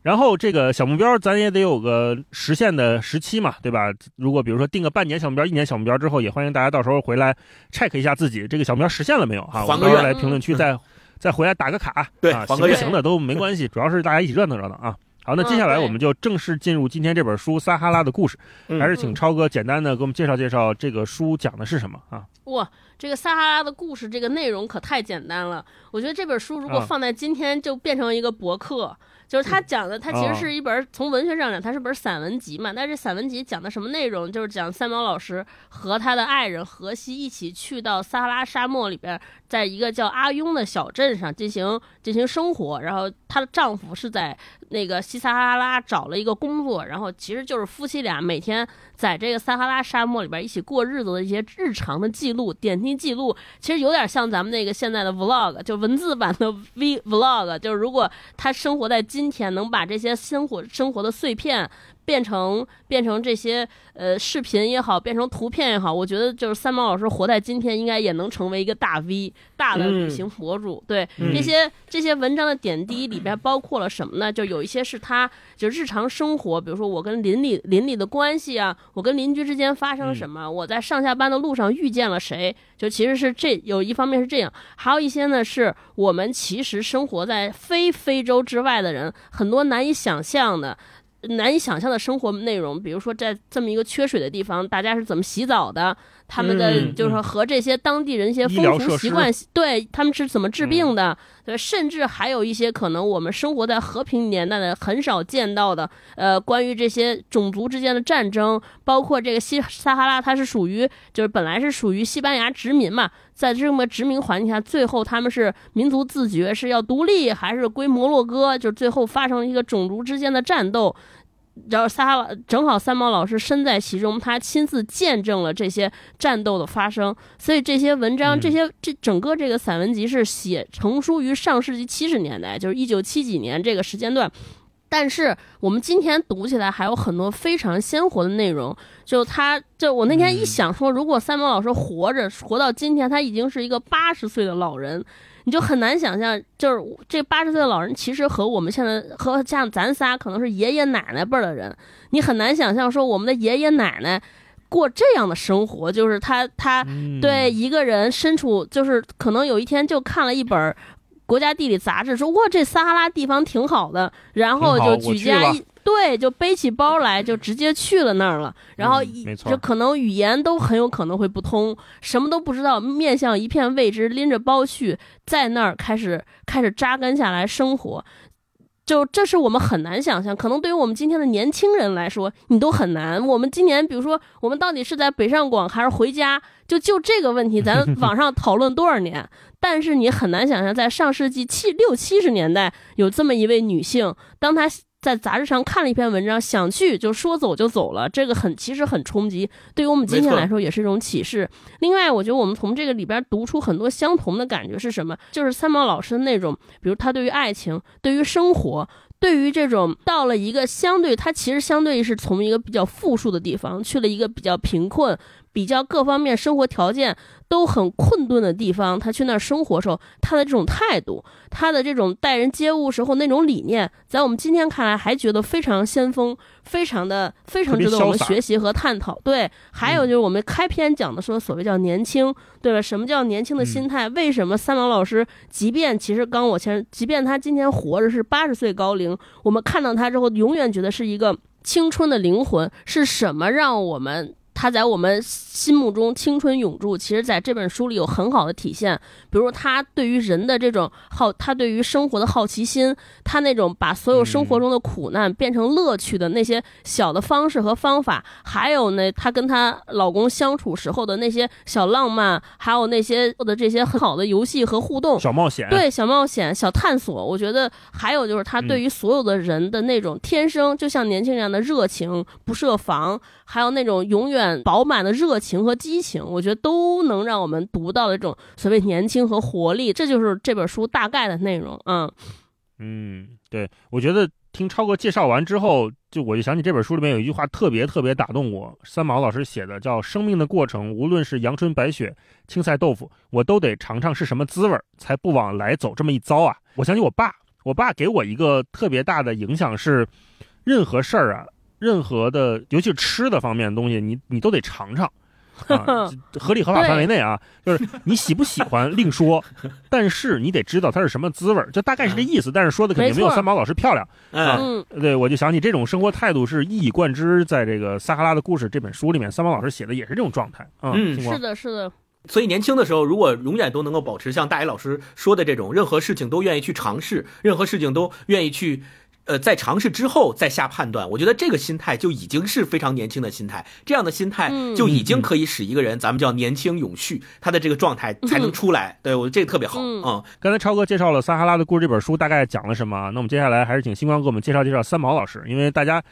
然后这个小目标，咱也得有个实现的时期嘛，对吧？如果比如说定个半年小目标、一年小目标之后，也欢迎大家到时候回来 check 一下自己这个小目标实现了没有哈。还个愿来评论区再再回来打个卡，对，行不行的都没关系，主要是大家一起热闹热闹啊。好，那接下来我们就正式进入今天这本书《撒哈拉的故事》，还是请超哥简单的给我们介绍介绍这个书讲的是什么啊？哇，这个撒哈拉的故事这个内容可太简单了，我觉得这本书如果放在今天就变成一个博客。就是他讲的，他其实是一本从文学上讲，它是本散文集嘛。但是散文集讲的什么内容？就是讲三毛老师和他的爱人荷西一起去到撒哈拉沙漠里边，在一个叫阿雍的小镇上进行进行生活。然后她的丈夫是在那个西撒哈拉找了一个工作，然后其实就是夫妻俩每天。在这个撒哈拉沙漠里边一起过日子的一些日常的记录、点滴记录，其实有点像咱们那个现在的 vlog，就文字版的 [LAUGHS] v vlog。就是如果他生活在今天，能把这些生活生活的碎片。变成变成这些呃视频也好，变成图片也好，我觉得就是三毛老师活在今天，应该也能成为一个大 V 大的旅行博主。对这些这些文章的点滴里边包括了什么呢？就有一些是他就日常生活，比如说我跟邻里邻里的关系啊，我跟邻居之间发生什么，我在上下班的路上遇见了谁，就其实是这有一方面是这样，还有一些呢是我们其实生活在非非洲之外的人，很多难以想象的。难以想象的生活内容，比如说在这么一个缺水的地方，大家是怎么洗澡的？他们的就是和这些当地人一些风俗习惯，对他们是怎么治病的？对，甚至还有一些可能我们生活在和平年代的很少见到的，呃，关于这些种族之间的战争，包括这个西撒哈拉，它是属于就是本来是属于西班牙殖民嘛，在这么殖民环境下，最后他们是民族自觉是要独立还是归摩洛哥？就最后发生了一个种族之间的战斗。然后撒哈拉正好三毛老师身在其中，他亲自见证了这些战斗的发生，所以这些文章，这些这整个这个散文集是写成书于上世纪七十年代，就是一九七几年这个时间段。但是我们今天读起来还有很多非常鲜活的内容。就他，就我那天一想说，如果三毛老师活着活到今天，他已经是一个八十岁的老人。你就很难想象，就是这八十岁的老人，其实和我们现在和像咱仨可能是爷爷奶奶辈儿的人，你很难想象说我们的爷爷奶奶过这样的生活，就是他他对一个人身处，就是可能有一天就看了一本国家地理杂志，说哇这撒哈拉地方挺好的，然后就举家一。对，就背起包来，就直接去了那儿了。然后，就可能语言都很有可能会不通，什么都不知道，面向一片未知，拎着包去，在那儿开始开始扎根下来生活。就这是我们很难想象，可能对于我们今天的年轻人来说，你都很难。我们今年，比如说，我们到底是在北上广还是回家？就就这个问题，咱 [LAUGHS] 网上讨论多少年？但是你很难想象，在上世纪七六七十年代，有这么一位女性，当她。在杂志上看了一篇文章，想去就说走就走了，这个很其实很冲击，对于我们今天来说也是一种启示。另外，我觉得我们从这个里边读出很多相同的感觉是什么？就是三毛老师的那种，比如他对于爱情、对于生活、对于这种到了一个相对，他其实相对于是从一个比较富庶的地方去了一个比较贫困。比较各方面生活条件都很困顿的地方，他去那儿生活时候，他的这种态度，他的这种待人接物时候那种理念，在我们今天看来还觉得非常先锋，非常的非常值得我们学习和探讨。对，还有就是我们开篇讲的说所谓叫年轻，对吧？什么叫年轻的心态？为什么三毛老师，即便其实刚我前，即便他今天活着是八十岁高龄，我们看到他之后，永远觉得是一个青春的灵魂。是什么让我们？他在我们心目中青春永驻，其实在这本书里有很好的体现。比如他对于人的这种好，他对于生活的好奇心，他那种把所有生活中的苦难变成乐趣的那些小的方式和方法，还有呢，她跟她老公相处时候的那些小浪漫，还有那些的这些很好的游戏和互动、小冒险，对小冒险、小探索。我觉得还有就是他对于所有的人的那种天生就像年轻人一样的热情、不设防，还有那种永远。饱满的热情和激情，我觉得都能让我们读到的这种所谓年轻和活力，这就是这本书大概的内容。嗯，嗯，对，我觉得听超哥介绍完之后，就我就想起这本书里面有一句话特别特别打动我，三毛老师写的，叫“生命的过程，无论是阳春白雪、青菜豆腐，我都得尝尝是什么滋味，才不往来走这么一遭啊！”我想起我爸，我爸给我一个特别大的影响是，任何事儿啊。任何的，尤其是吃的方面的东西，你你都得尝尝，啊，[LAUGHS] 合理合法范围内啊，就是你喜不喜欢另说，[LAUGHS] 但是你得知道它是什么滋味儿，就大概是这意思。但是说的肯定没有三毛老师漂亮啊。对，我就想起这种生活态度是一以贯之，在这个《撒哈拉的故事》这本书里面，三毛老师写的也是这种状态嗯，是的，是的。所以年轻的时候，如果永远都能够保持像大一老师说的这种，任何事情都愿意去尝试，任何事情都愿意去。呃，在尝试之后再下判断，我觉得这个心态就已经是非常年轻的心态。这样的心态就已经可以使一个人，咱们叫年轻永续，他的这个状态才能出来。对我觉得这个特别好。嗯，刚才超哥介绍了《撒哈拉的故事》这本书大概讲了什么，那我们接下来还是请星光给我们介绍介绍三毛老师，因为大家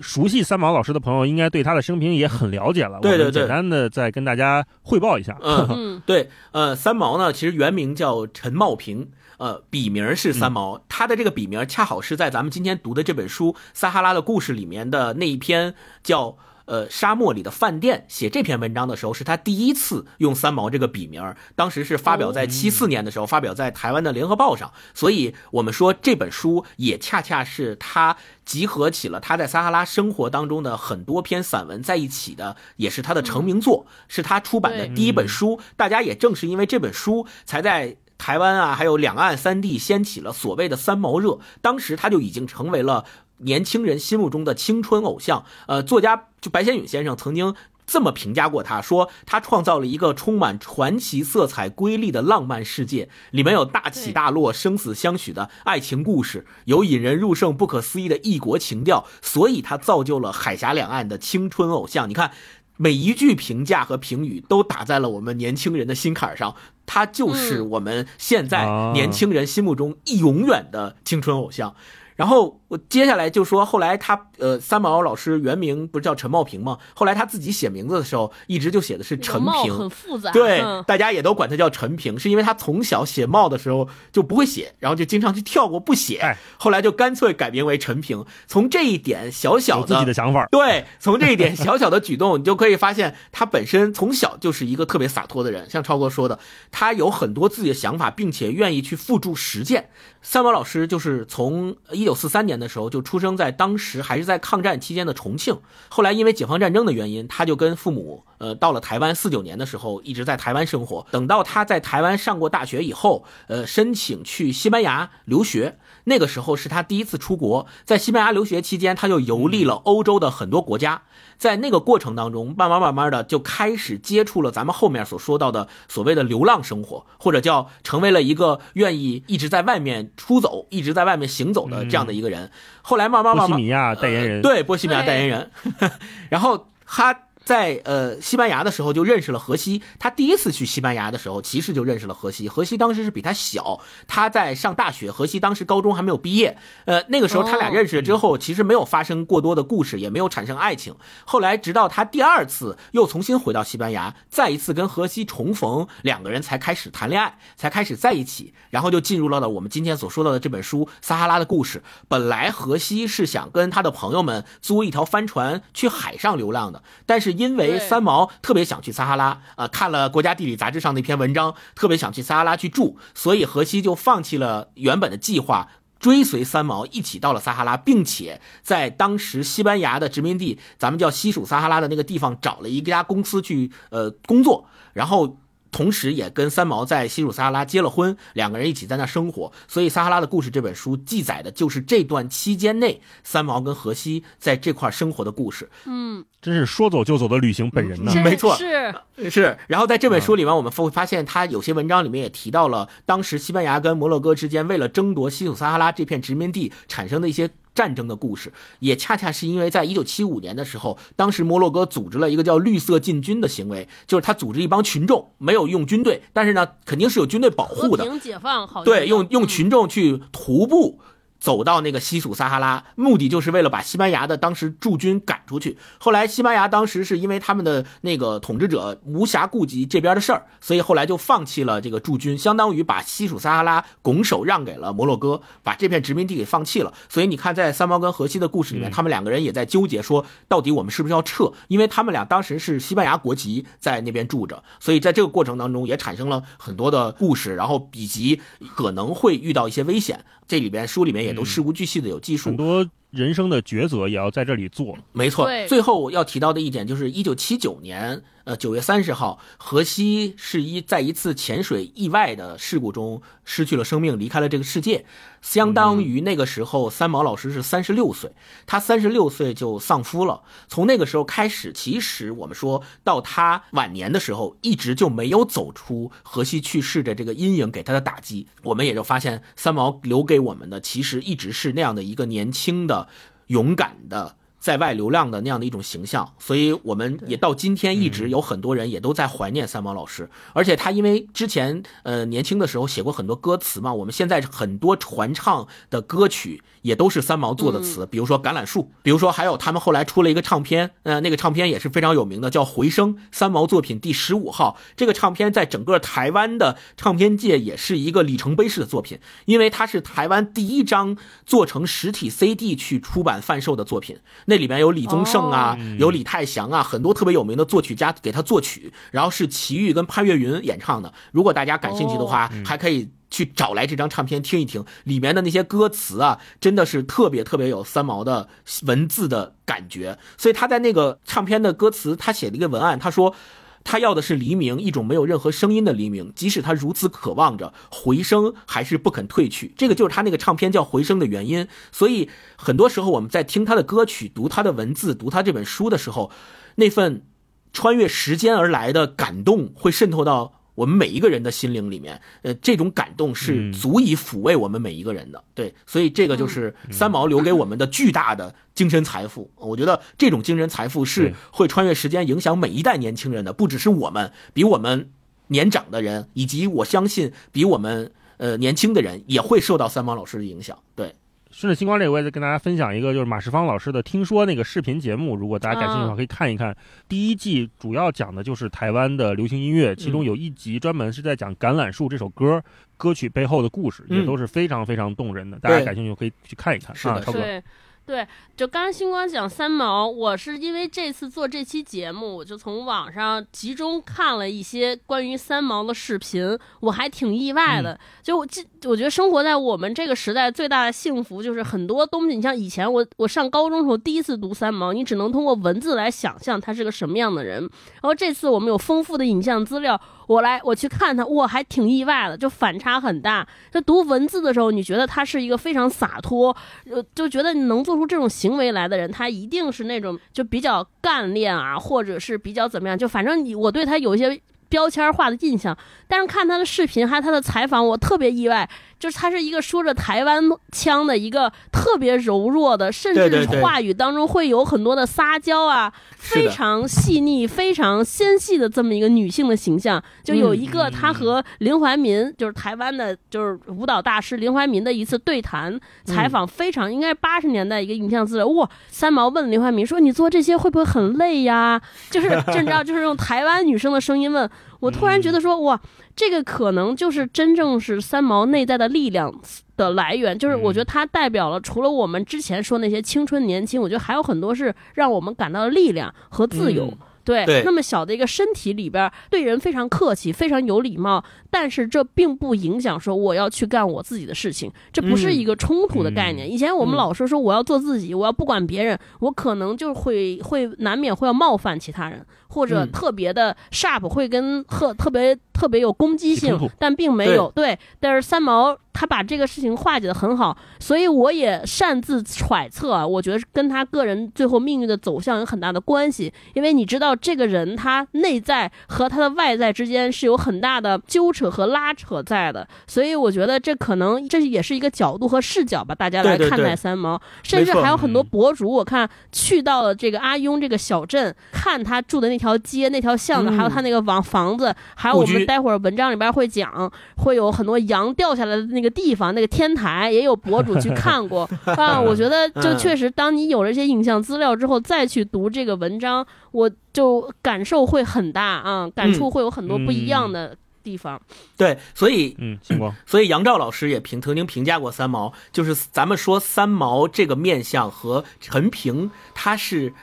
熟悉三毛老师的朋友，应该对他的生平也很了解了。对对对，简单的再跟大家汇报一下。嗯，对，呃，三毛呢，其实原名叫陈茂平，呃，笔名是三毛。他的这个笔名恰好是在咱们今天读的这本书《撒哈拉的故事》里面的那一篇叫。呃，沙漠里的饭店写这篇文章的时候，是他第一次用三毛这个笔名。当时是发表在七四年的时候，发表在台湾的联合报上。所以，我们说这本书也恰恰是他集合起了他在撒哈拉生活当中的很多篇散文在一起的，也是他的成名作，是他出版的第一本书。大家也正是因为这本书，才在台湾啊，还有两岸三地掀起了所谓的三毛热。当时他就已经成为了。年轻人心目中的青春偶像，呃，作家就白先勇先生曾经这么评价过他，说他创造了一个充满传奇色彩、瑰丽的浪漫世界，里面有大起大落、生死相许的爱情故事，有引人入胜、不可思议的异国情调，所以他造就了海峡两岸的青春偶像。你看，每一句评价和评语都打在了我们年轻人的心坎上，他就是我们现在年轻人心目中永远的青春偶像。然后我接下来就说，后来他呃，三毛老师原名不是叫陈茂平吗？后来他自己写名字的时候，一直就写的是陈平，很复杂。对，大家也都管他叫陈平，是因为他从小写茂的时候就不会写，然后就经常去跳过不写，后来就干脆改名为陈平。从这一点小小的自己的想法，对，从这一点小小的举动，你就可以发现他本身从小就是一个特别洒脱的人。像超哥说的，他有很多自己的想法，并且愿意去付诸实践。三毛老师就是从一九四三年的时候就出生在当时还是在抗战期间的重庆，后来因为解放战争的原因，他就跟父母呃到了台湾。四九年的时候一直在台湾生活，等到他在台湾上过大学以后，呃，申请去西班牙留学。那个时候是他第一次出国，在西班牙留学期间，他就游历了欧洲的很多国家。在那个过程当中，慢慢慢慢的就开始接触了咱们后面所说到的所谓的流浪生活，或者叫成为了一个愿意一直在外面出走、一直在外面行走的这样的一个人。后来慢慢慢慢，波西米亚代言人，对波西米亚代言人，[LAUGHS] 然后他。在呃西班牙的时候就认识了荷西，他第一次去西班牙的时候，其实就认识了荷西。荷西当时是比他小，他在上大学，荷西当时高中还没有毕业。呃，那个时候他俩认识了之后，其实没有发生过多的故事，也没有产生爱情。后来直到他第二次又重新回到西班牙，再一次跟荷西重逢，两个人才开始谈恋爱，才开始在一起，然后就进入了了我们今天所说到的这本书《撒哈拉的故事》。本来荷西是想跟他的朋友们租一条帆船去海上流浪的，但是。因为三毛特别想去撒哈拉，啊，看了《国家地理》杂志上那篇文章，特别想去撒哈拉去住，所以荷西就放弃了原本的计划，追随三毛一起到了撒哈拉，并且在当时西班牙的殖民地，咱们叫西属撒哈拉的那个地方找了一家公司去呃工作，然后。同时，也跟三毛在西属撒哈拉结了婚，两个人一起在那生活。所以，《撒哈拉的故事》这本书记载的就是这段期间内三毛跟荷西在这块生活的故事。嗯，真是说走就走的旅行本人呢。没错，是是。然后在这本书里面，我们会发现他有些文章里面也提到了当时西班牙跟摩洛哥之间为了争夺西属撒哈拉这片殖民地产生的一些。战争的故事，也恰恰是因为在一九七五年的时候，当时摩洛哥组织了一个叫“绿色进军”的行为，就是他组织一帮群众，没有用军队，但是呢，肯定是有军队保护的。和平解放，好对，用用群众去徒步。走到那个西属撒哈拉，目的就是为了把西班牙的当时驻军赶出去。后来西班牙当时是因为他们的那个统治者无暇顾及这边的事儿，所以后来就放弃了这个驻军，相当于把西属撒哈拉拱手让给了摩洛哥，把这片殖民地给放弃了。所以你看，在三毛跟荷西的故事里面，他们两个人也在纠结说，到底我们是不是要撤？因为他们俩当时是西班牙国籍在那边住着，所以在这个过程当中也产生了很多的故事，然后以及可能会遇到一些危险。这里边书里面也都事无巨细的有技术，很多人生的抉择也要在这里做。没错，最后我要提到的一点就是一九七九年。呃，九月三十号，荷西是一在一次潜水意外的事故中失去了生命，离开了这个世界，相当于那个时候三毛老师是三十六岁，他三十六岁就丧夫了。从那个时候开始，其实我们说到他晚年的时候，一直就没有走出荷西去世的这个阴影给他的打击。我们也就发现，三毛留给我们的其实一直是那样的一个年轻的、勇敢的。在外流浪的那样的一种形象，所以我们也到今天一直有很多人也都在怀念三毛老师。而且他因为之前呃年轻的时候写过很多歌词嘛，我们现在很多传唱的歌曲也都是三毛做的词，比如说《橄榄树》，比如说还有他们后来出了一个唱片，呃，那个唱片也是非常有名的，叫《回声》，三毛作品第十五号。这个唱片在整个台湾的唱片界也是一个里程碑式的作品，因为它是台湾第一张做成实体 CD 去出版贩售的作品。那里面有李宗盛啊，有李泰祥啊，很多特别有名的作曲家给他作曲，然后是齐豫跟潘越云演唱的。如果大家感兴趣的话，还可以去找来这张唱片听一听，里面的那些歌词啊，真的是特别特别有三毛的文字的感觉。所以他在那个唱片的歌词，他写了一个文案，他说。他要的是黎明，一种没有任何声音的黎明。即使他如此渴望着回声，还是不肯退去。这个就是他那个唱片叫《回声》的原因。所以很多时候我们在听他的歌曲、读他的文字、读他这本书的时候，那份穿越时间而来的感动会渗透到。我们每一个人的心灵里面，呃，这种感动是足以抚慰我们每一个人的。对，所以这个就是三毛留给我们的巨大的精神财富。我觉得这种精神财富是会穿越时间，影响每一代年轻人的，不只是我们，比我们年长的人，以及我相信比我们呃年轻的人也会受到三毛老师的影响。对。顺着星光这个，我也再跟大家分享一个，就是马世芳老师的《听说》那个视频节目，如果大家感兴趣的话，可以看一看。第一季主要讲的就是台湾的流行音乐，其中有一集专门是在讲《橄榄树》这首歌歌曲背后的故事，也都是非常非常动人的。大家感兴趣可以去看一看。是的，超哥。对，就刚刚星光讲三毛，我是因为这次做这期节目，我就从网上集中看了一些关于三毛的视频，我还挺意外的。就我，我觉得生活在我们这个时代最大的幸福就是很多东西，你像以前我我上高中时候第一次读三毛，你只能通过文字来想象他是个什么样的人。然后这次我们有丰富的影像资料。我来，我去看他，我，还挺意外的，就反差很大。就读文字的时候，你觉得他是一个非常洒脱，呃，就觉得能做出这种行为来的人，他一定是那种就比较干练啊，或者是比较怎么样，就反正你我对他有一些标签化的印象。但是看他的视频还有他的采访，我特别意外。就是他是一个说着台湾腔的一个特别柔弱的，甚至话语当中会有很多的撒娇啊，非常细腻、非常纤细的这么一个女性的形象。就有一个她和林怀民，就是台湾的，就是舞蹈大师林怀民的一次对谈采访，非常应该是八十年代一个影像资料。哇，三毛问林怀民说：“你做这些会不会很累呀？”就是就 [LAUGHS] 你知道，就是用台湾女生的声音问。我突然觉得说，哇。这个可能就是真正是三毛内在的力量的来源，就是我觉得它代表了除了我们之前说那些青春年轻，我觉得还有很多是让我们感到的力量和自由。对，那么小的一个身体里边，对人非常客气，非常有礼貌，但是这并不影响说我要去干我自己的事情，这不是一个冲突的概念。以前我们老说说我要做自己，我要不管别人，我可能就会会难免会要冒犯其他人。或者特别的 sharp 会跟特特别特别有攻击性，但并没有对。但是三毛他把这个事情化解的很好，所以我也擅自揣测啊，我觉得跟他个人最后命运的走向有很大的关系。因为你知道，这个人他内在和他的外在之间是有很大的纠扯和拉扯在的，所以我觉得这可能这也是一个角度和视角吧，大家来看待三毛。甚至还有很多博主，我看去到了这个阿雍这个小镇，看他住的那。那条街、那条巷子，还有他那个房房子，还有我们待会儿文章里边会讲，会有很多羊掉下来的那个地方，那个天台也有博主去看过 [LAUGHS] 啊。我觉得就确实，当你有了这些影像资料之后，再去读这个文章，我就感受会很大啊，感触会有很多不一样的地方。对，所以嗯，星光，所以杨照老师也评曾经评价过三毛，就是咱们说三毛这个面相和陈平，他是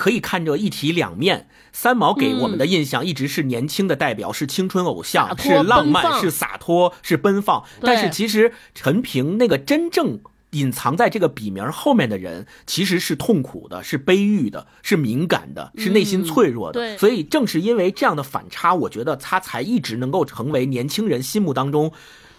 可以看着一体两面。三毛给我们的印象一直是年轻的代表，是青春偶像，是浪漫，是洒脱，是奔放。但是其实陈平那个真正隐藏在这个笔名后面的人，其实是痛苦的，是悲郁的，是敏感的，是内心脆弱的。所以正是因为这样的反差，我觉得他才一直能够成为年轻人心目当中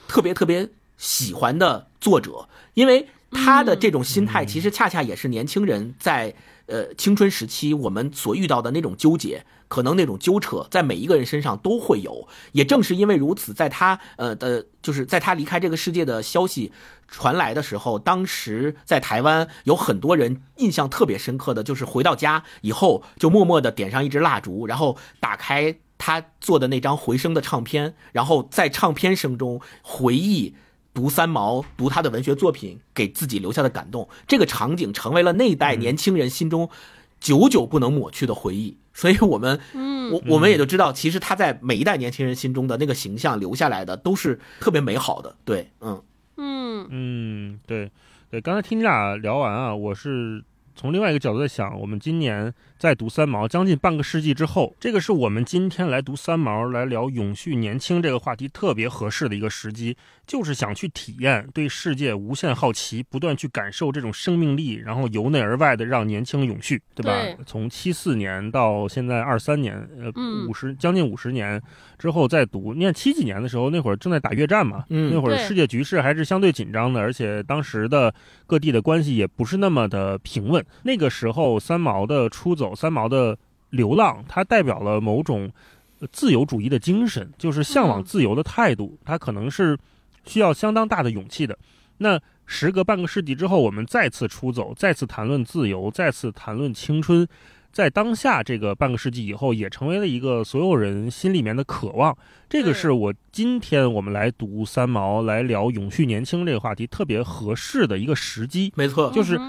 特别特别喜欢的作者，因为他的这种心态，其实恰恰也是年轻人在。呃青春时期我们所遇到的那种纠结，可能那种纠扯，在每一个人身上都会有。也正是因为如此，在他呃的，就是在他离开这个世界的消息传来的时候，当时在台湾有很多人印象特别深刻的就是回到家以后就默默的点上一支蜡烛，然后打开他做的那张回声的唱片，然后在唱片声中回忆。读三毛，读他的文学作品，给自己留下的感动，这个场景成为了那一代年轻人心中久久不能抹去的回忆。所以，我们，嗯我我们也就知道，其实他在每一代年轻人心中的那个形象留下来的都是特别美好的。对，嗯嗯嗯，对对。刚才听你俩聊完啊，我是从另外一个角度在想，我们今年。在读三毛将近半个世纪之后，这个是我们今天来读三毛来聊永续年轻这个话题特别合适的一个时机，就是想去体验对世界无限好奇，不断去感受这种生命力，然后由内而外的让年轻永续，对吧？从七四年到现在二三年，呃，五十将近五十年之后再读，你看七几年的时候，那会儿正在打越战嘛，那会儿世界局势还是相对紧张的，而且当时的各地的关系也不是那么的平稳。那个时候三毛的出走。三毛的流浪，它代表了某种自由主义的精神，就是向往自由的态度。它可能是需要相当大的勇气的。那时隔半个世纪之后，我们再次出走，再次谈论自由，再次谈论青春，在当下这个半个世纪以后，也成为了一个所有人心里面的渴望。这个是我今天我们来读三毛，来聊永续年轻这个话题特别合适的一个时机。没错，就是。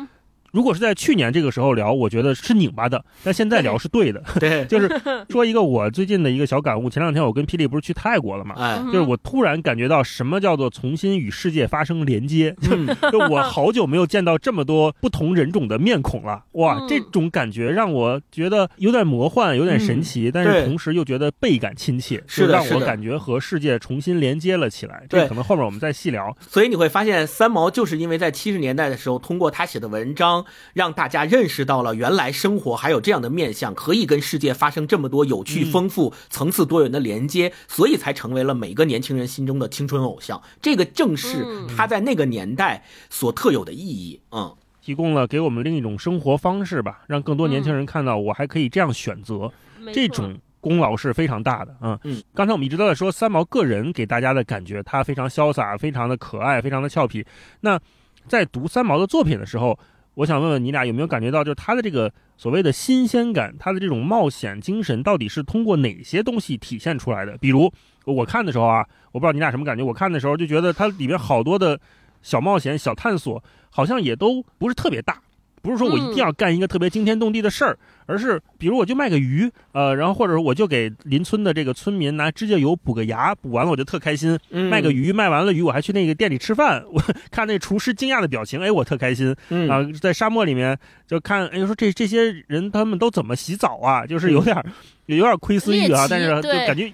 如果是在去年这个时候聊，我觉得是拧巴的；但现在 [LAUGHS] 聊是对的。对，[LAUGHS] 就是说一个我最近的一个小感悟。前两天我跟霹雳不是去泰国了嘛？哎，就是我突然感觉到什么叫做重新与世界发生连接。[LAUGHS] 就我好久没有见到这么多不同人种的面孔了，哇，这种感觉让我觉得有点魔幻，有点神奇，但是同时又觉得倍感亲切，是让我感觉和世界重新连接了起来。这可能后面我们再细聊。所以你会发现，三毛就是因为在七十年代的时候，通过他写的文章。让大家认识到了原来生活还有这样的面相，可以跟世界发生这么多有趣、丰富、层次多元的连接，所以才成为了每个年轻人心中的青春偶像。这个正是他在那个年代所特有的意义。嗯，提供了给我们另一种生活方式吧，让更多年轻人看到我还可以这样选择。这种功劳是非常大的。嗯嗯，刚才我们一直都在说三毛个人给大家的感觉，他非常潇洒，非常的可爱，非常的俏皮。那在读三毛的作品的时候。我想问问你俩有没有感觉到，就是他的这个所谓的新鲜感，他的这种冒险精神，到底是通过哪些东西体现出来的？比如我看的时候啊，我不知道你俩什么感觉，我看的时候就觉得它里边好多的小冒险、小探索，好像也都不是特别大。不是说我一定要干一个特别惊天动地的事儿，而是比如我就卖个鱼，呃，然后或者我就给邻村的这个村民拿指甲油补个牙，补完了我就特开心。卖个鱼，卖完了鱼我还去那个店里吃饭，我 [LAUGHS] 看那厨师惊讶的表情，哎，我特开心。啊，在沙漠里面就看，哎，说这这些人他们都怎么洗澡啊？就是有点有点窥私欲啊，但是就感觉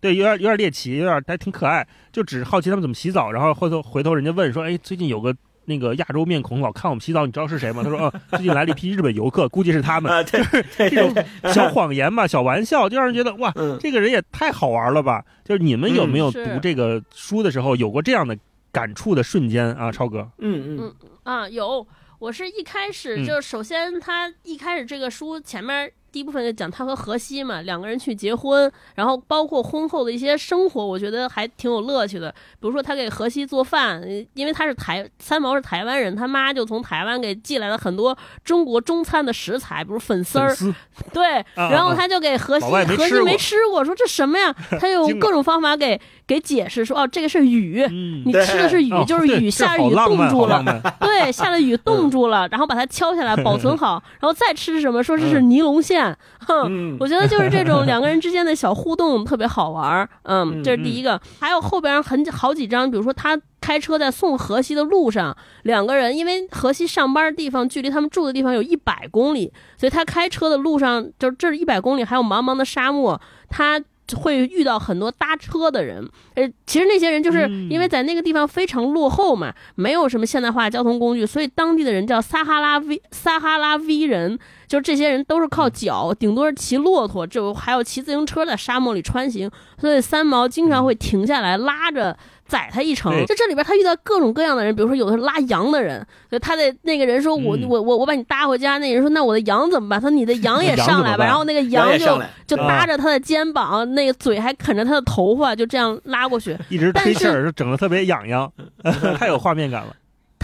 对有点有点猎奇，有点还挺可爱，就只是好奇他们怎么洗澡。然后回头回头人家问说，哎，最近有个。那个亚洲面孔老看我们洗澡，你知道是谁吗？他说：“哦，[LAUGHS] 最近来了一批日本游客，估计是他们。”就是这种小谎言嘛，小玩笑，就让人觉得哇，这个人也太好玩了吧！就是你们有没有读这个书的时候有过这样的感触的瞬间啊？超哥，嗯嗯啊，有。我是一开始就首先他一开始这个书前面。第一部分就讲他和荷西嘛，两个人去结婚，然后包括婚后的一些生活，我觉得还挺有乐趣的。比如说他给荷西做饭，因为他是台三毛是台湾人，他妈就从台湾给寄来了很多中国中餐的食材，比如粉丝儿，对，然后他就给荷西，荷西没吃过，说这什么呀？[LAUGHS] 他用各种方法给给解释说，哦，这个是雨，你吃的是雨，就是雨下雨冻住了，对，下了雨冻 [LAUGHS] 住了，然后把它敲下来保存好，然后再吃什么？说这是尼龙线。哼，我觉得就是这种两个人之间的小互动特别好玩儿。嗯，这是第一个。还有后边很好几张，比如说他开车在送荷西的路上，两个人因为荷西上班的地方距离他们住的地方有一百公里，所以他开车的路上就这一百公里还有茫茫的沙漠，他。会遇到很多搭车的人，呃，其实那些人就是因为在那个地方非常落后嘛，没有什么现代化交通工具，所以当地的人叫撒哈拉 V 撒哈拉 V 人，就是这些人都是靠脚，顶多是骑骆驼，就还有骑自行车在沙漠里穿行，所以三毛经常会停下来拉着宰他一程。就这里边他遇到各种各样的人，比如说有的是拉羊的人，他的那个人说：“我我我我把你搭回家。”那人说：“那我的羊怎么办？”他说：“你的 [LAUGHS] 羊也上来吧。”然后那个羊就就搭着他的肩膀，那个嘴还啃着他的头发，就这样拉过去，一直吹气儿，整的特别痒痒，[LAUGHS] 太有画面感了。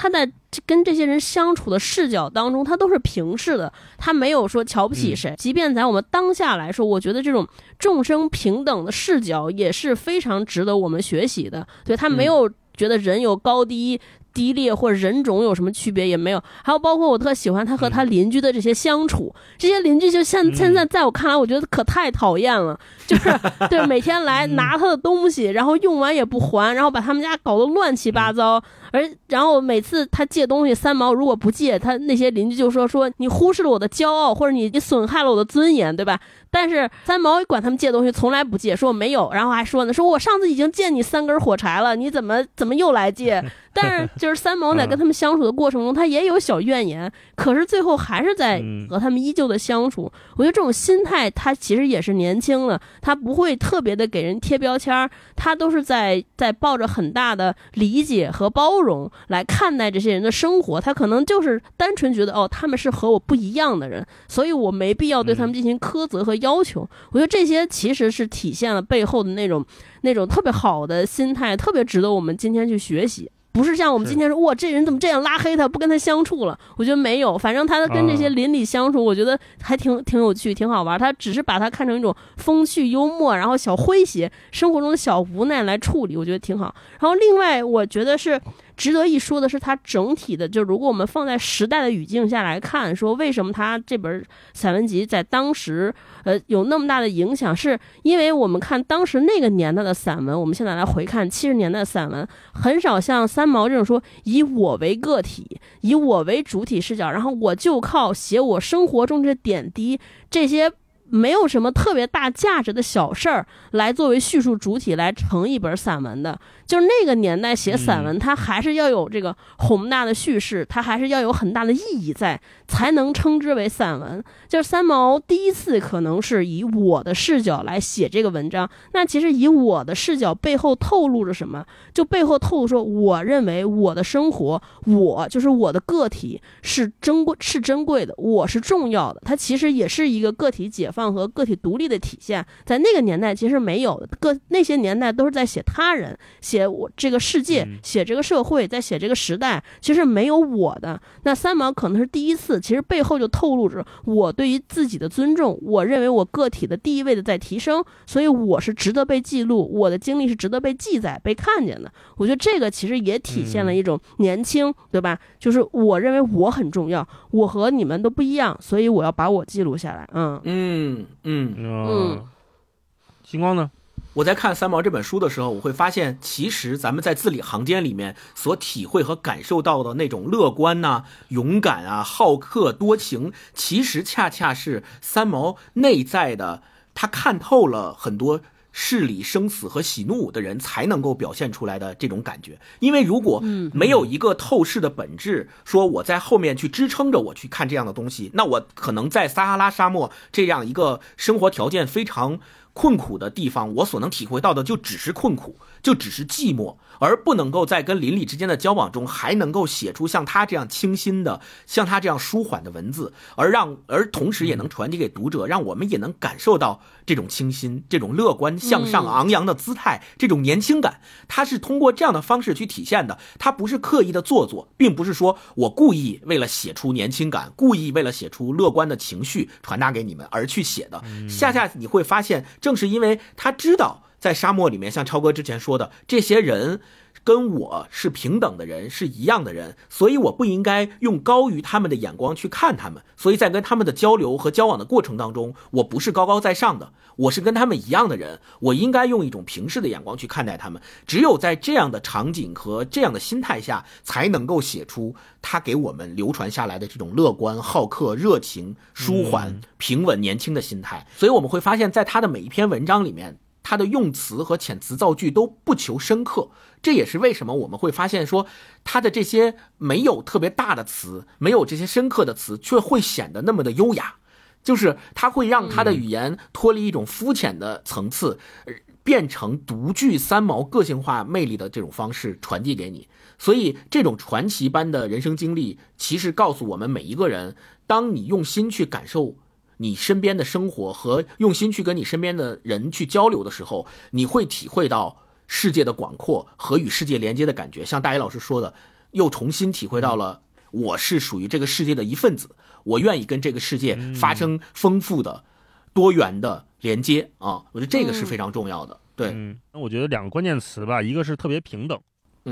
他在跟这些人相处的视角当中，他都是平视的，他没有说瞧不起谁。即便在我们当下来说，我觉得这种众生平等的视角也是非常值得我们学习的。对他没有觉得人有高低。低劣或者人种有什么区别也没有，还有包括我特喜欢他和他邻居的这些相处，这些邻居就现现在在我看来，我觉得可太讨厌了，就是 [LAUGHS] 对每天来拿他的东西，然后用完也不还，然后把他们家搞得乱七八糟，而然后每次他借东西三毛如果不借，他那些邻居就说说你忽视了我的骄傲，或者你你损害了我的尊严，对吧？但是三毛管他们借东西从来不借，说我没有，然后还说呢，说我上次已经借你三根火柴了，你怎么 [LAUGHS] 怎么又来借？[LAUGHS] 但是就是三毛在跟他们相处的过程中，他也有小怨言，可是最后还是在和他们依旧的相处。我觉得这种心态，他其实也是年轻的，他不会特别的给人贴标签儿，他都是在在抱着很大的理解和包容来看待这些人的生活。他可能就是单纯觉得哦，他们是和我不一样的人，所以我没必要对他们进行苛责和。要求，我觉得这些其实是体现了背后的那种那种特别好的心态，特别值得我们今天去学习。不是像我们今天说，哇，这人怎么这样拉黑他，不跟他相处了？我觉得没有，反正他跟这些邻里相处，我觉得还挺挺有趣，挺好玩。他只是把他看成一种风趣幽默，然后小诙谐，生活中的小无奈来处理，我觉得挺好。然后另外，我觉得是。值得一说的是，它整体的，就如果我们放在时代的语境下来看，说为什么它这本散文集在当时，呃，有那么大的影响，是因为我们看当时那个年代的散文，我们现在来回看七十年代的散文，很少像三毛这种说以我为个体，以我为主体视角，然后我就靠写我生活中这点滴这些。没有什么特别大价值的小事儿来作为叙述主体来成一本散文的，就是那个年代写散文，它还是要有这个宏大的叙事，它还是要有很大的意义在，才能称之为散文。就是三毛第一次可能是以我的视角来写这个文章，那其实以我的视角背后透露着什么？就背后透露说，我认为我的生活，我就是我的个体是珍贵，是珍贵的，我是重要的。它其实也是一个个体解放。和个体独立的体现，在那个年代其实没有的。个那些年代都是在写他人，写我这个世界，写这个社会，在写这个时代，其实没有我的。那三毛可能是第一次，其实背后就透露着我对于自己的尊重。我认为我个体的地位的在提升，所以我是值得被记录，我的经历是值得被记载、被看见的。我觉得这个其实也体现了一种年轻，对吧？就是我认为我很重要，我和你们都不一样，所以我要把我记录下来。嗯嗯。嗯嗯嗯，星光呢？我在看三毛这本书的时候，我会发现，其实咱们在字里行间里面所体会和感受到的那种乐观呐、勇敢啊、好客多情，其实恰恰是三毛内在的，他看透了很多。事理生死和喜怒的人才能够表现出来的这种感觉，因为如果没有一个透视的本质，说我在后面去支撑着我去看这样的东西，那我可能在撒哈拉沙漠这样一个生活条件非常。困苦的地方，我所能体会到的就只是困苦，就只是寂寞，而不能够在跟邻里之间的交往中，还能够写出像他这样清新的、像他这样舒缓的文字，而让而同时也能传递给读者，让我们也能感受到这种清新、这种乐观向上、昂扬的姿态，这种年轻感，他是通过这样的方式去体现的。他不是刻意的做作，并不是说我故意为了写出年轻感，故意为了写出乐观的情绪传达给你们而去写的。恰恰你会发现。正是因为他知道，在沙漠里面，像超哥之前说的，这些人跟我是平等的人，是一样的人，所以我不应该用高于他们的眼光去看他们。所以在跟他们的交流和交往的过程当中，我不是高高在上的，我是跟他们一样的人，我应该用一种平视的眼光去看待他们。只有在这样的场景和这样的心态下，才能够写出他给我们流传下来的这种乐观、好客、热情、舒缓。平稳年轻的心态，所以我们会发现，在他的每一篇文章里面，他的用词和遣词造句都不求深刻。这也是为什么我们会发现说，他的这些没有特别大的词，没有这些深刻的词，却会显得那么的优雅。就是他会让他的语言脱离一种肤浅的层次。变成独具三毛个性化魅力的这种方式传递给你。所以，这种传奇般的人生经历，其实告诉我们每一个人：当你用心去感受你身边的生活，和用心去跟你身边的人去交流的时候，你会体会到世界的广阔和与世界连接的感觉。像大一老师说的，又重新体会到了我是属于这个世界的一份子，我愿意跟这个世界发生丰富的、多元的连接啊！我觉得这个是非常重要的。对，那我觉得两个关键词吧，一个是特别平等。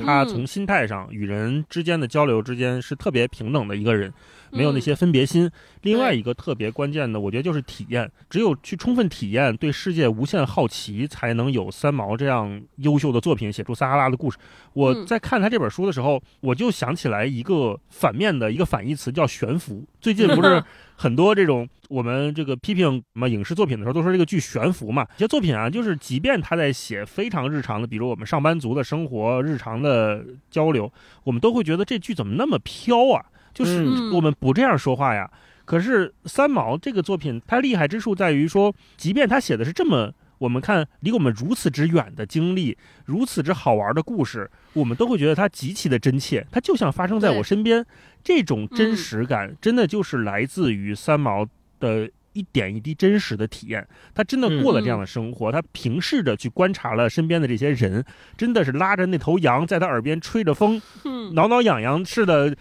他从心态上与人之间的交流之间是特别平等的一个人，没有那些分别心。另外一个特别关键的，我觉得就是体验。只有去充分体验，对世界无限好奇，才能有三毛这样优秀的作品，写出撒哈拉的故事。我在看他这本书的时候，我就想起来一个反面的一个反义词，叫悬浮。最近不是。[LAUGHS] 很多这种我们这个批评什么影视作品的时候，都说这个剧悬浮嘛。这些作品啊，就是即便他在写非常日常的，比如我们上班族的生活、日常的交流，我们都会觉得这剧怎么那么飘啊？就是我们不这样说话呀。可是三毛这个作品，它厉害之处在于说，即便他写的是这么。我们看离我们如此之远的经历，如此之好玩的故事，我们都会觉得它极其的真切，它就像发生在我身边。这种真实感，真的就是来自于三毛的一点一滴真实的体验。他真的过了这样的生活，他平视着去观察了身边的这些人，真的是拉着那头羊在他耳边吹着风，挠挠痒痒似的，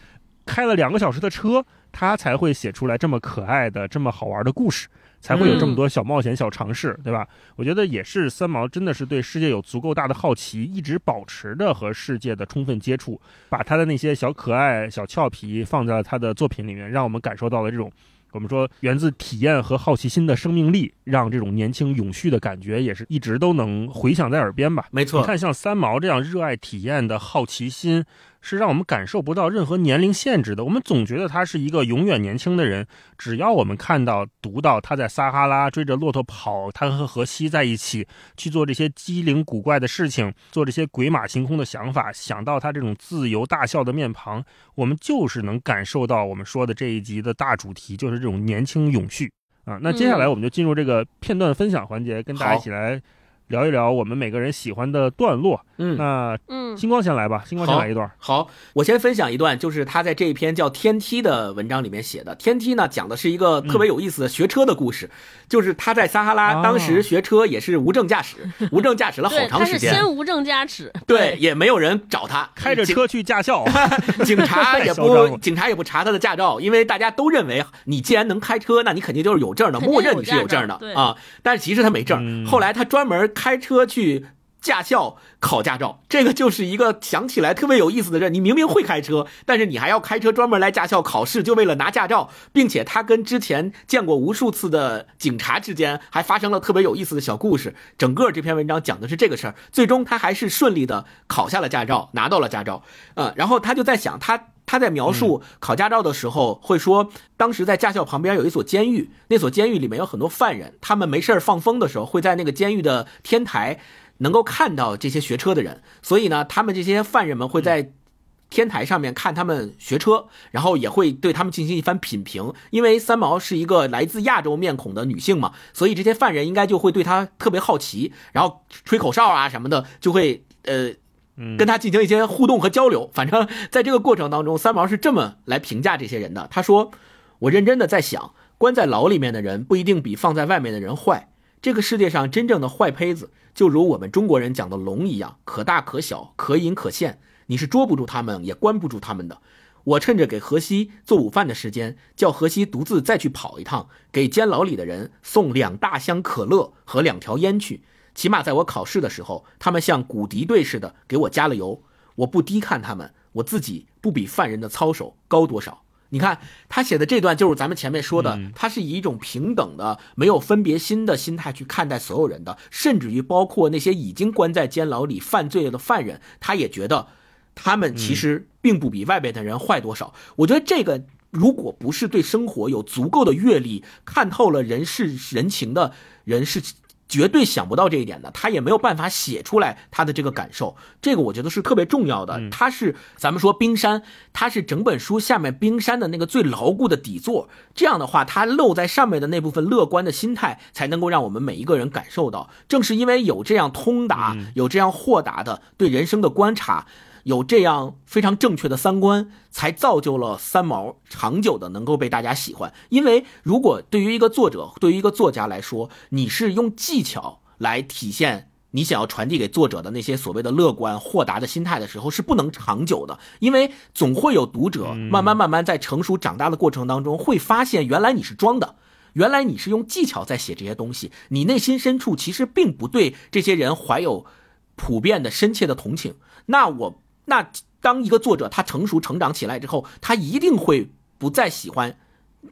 开了两个小时的车，他才会写出来这么可爱的、这么好玩的故事。才会有这么多小冒险、小尝试，对吧？我觉得也是三毛真的是对世界有足够大的好奇，一直保持着和世界的充分接触，把他的那些小可爱、小俏皮放在了他的作品里面，让我们感受到了这种我们说源自体验和好奇心的生命力，让这种年轻永续的感觉也是一直都能回响在耳边吧。没错，你看像三毛这样热爱体验的好奇心。是让我们感受不到任何年龄限制的。我们总觉得他是一个永远年轻的人。只要我们看到、读到他在撒哈拉追着骆驼跑，他和荷西在一起去做这些机灵古怪的事情，做这些鬼马行空的想法，想到他这种自由大笑的面庞，我们就是能感受到我们说的这一集的大主题，就是这种年轻永续啊。那接下来我们就进入这个片段分享环节，跟大家一起来。聊一聊我们每个人喜欢的段落。嗯，那嗯，星光先来吧，星光先来一段。好，我先分享一段，就是他在这一篇叫《天梯》的文章里面写的。天梯呢，讲的是一个特别有意思的学车的故事，就是他在撒哈拉当时学车也是无证驾驶，[LAUGHS] 无证驾驶了好长时间。先无证驾驶，[LAUGHS] 对，也没有人找他，开着车去驾校，[LAUGHS] 警察也不警察也不查他的驾照，因为大家都认为你既然能开车，那你肯定就是有证的，默认你是有证的啊。但是其实他没证，后来他专门开车去。驾校考驾照，这个就是一个想起来特别有意思的事。你明明会开车，但是你还要开车专门来驾校考试，就为了拿驾照，并且他跟之前见过无数次的警察之间还发生了特别有意思的小故事。整个这篇文章讲的是这个事儿，最终他还是顺利的考下了驾照，拿到了驾照。嗯，然后他就在想，他他在描述考驾照的时候会说，当时在驾校旁边有一所监狱，那所监狱里面有很多犯人，他们没事放风的时候会在那个监狱的天台。能够看到这些学车的人，所以呢，他们这些犯人们会在天台上面看他们学车，然后也会对他们进行一番品评。因为三毛是一个来自亚洲面孔的女性嘛，所以这些犯人应该就会对她特别好奇，然后吹口哨啊什么的，就会呃，跟他进行一些互动和交流。反正在这个过程当中，三毛是这么来评价这些人的。他说：“我认真的在想，关在牢里面的人不一定比放在外面的人坏。这个世界上真正的坏胚子。”就如我们中国人讲的龙一样，可大可小，可隐可现，你是捉不住他们，也关不住他们的。我趁着给荷西做午饭的时间，叫荷西独自再去跑一趟，给监牢里的人送两大箱可乐和两条烟去。起码在我考试的时候，他们像鼓笛队似的给我加了油。我不低看他们，我自己不比犯人的操守高多少。你看他写的这段，就是咱们前面说的，他是以一种平等的、没有分别心的心态去看待所有人的，甚至于包括那些已经关在监牢里犯罪的犯人，他也觉得他们其实并不比外边的人坏多少。我觉得这个，如果不是对生活有足够的阅历、看透了人世人情的人，是绝对想不到这一点的，他也没有办法写出来他的这个感受。这个我觉得是特别重要的。他是咱们说冰山，他是整本书下面冰山的那个最牢固的底座。这样的话，他露在上面的那部分乐观的心态，才能够让我们每一个人感受到。正是因为有这样通达、有这样豁达的对人生的观察。有这样非常正确的三观，才造就了三毛长久的能够被大家喜欢。因为如果对于一个作者，对于一个作家来说，你是用技巧来体现你想要传递给作者的那些所谓的乐观豁达的心态的时候，是不能长久的。因为总会有读者慢慢慢慢在成熟长大的过程当中，会发现原来你是装的，原来你是用技巧在写这些东西，你内心深处其实并不对这些人怀有普遍的深切的同情。那我。那当一个作者他成熟成长起来之后，他一定会不再喜欢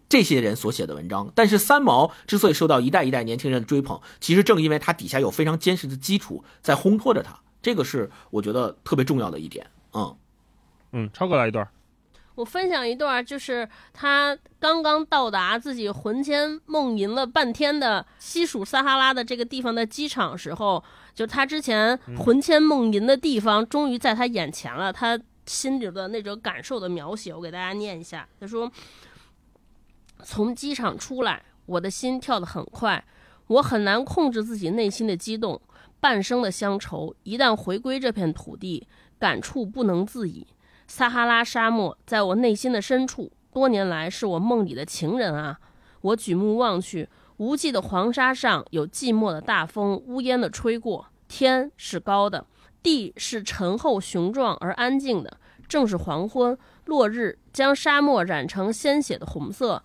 这些人所写的文章。但是三毛之所以受到一代一代年轻人的追捧，其实正因为他底下有非常坚实的基础在烘托着他。这个是我觉得特别重要的一点。嗯嗯，超哥来一段。我分享一段，就是他刚刚到达自己魂牵梦萦了半天的西属撒哈拉的这个地方的机场时候。就他之前魂牵梦萦的地方，终于在他眼前了。他心里的那种感受的描写，我给大家念一下。他说：“从机场出来，我的心跳得很快，我很难控制自己内心的激动，半生的乡愁，一旦回归这片土地，感触不能自已。撒哈拉沙漠在我内心的深处，多年来是我梦里的情人啊！我举目望去。”无际的黄沙上有寂寞的大风，呜咽的吹过。天是高的，地是沉厚雄壮而安静的。正是黄昏，落日将沙漠染成鲜血的红色，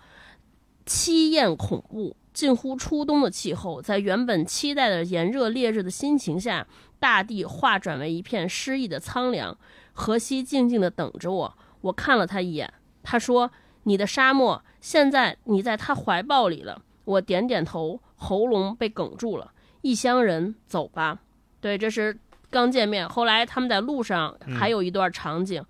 凄艳恐怖，近乎初冬的气候，在原本期待的炎热烈日的心情下，大地化转为一片诗意的苍凉。荷西静静地等着我，我看了他一眼，他说：“你的沙漠，现在你在他怀抱里了。”我点点头，喉咙被哽住了。异乡人，走吧。对，这是刚见面。后来他们在路上还有一段场景，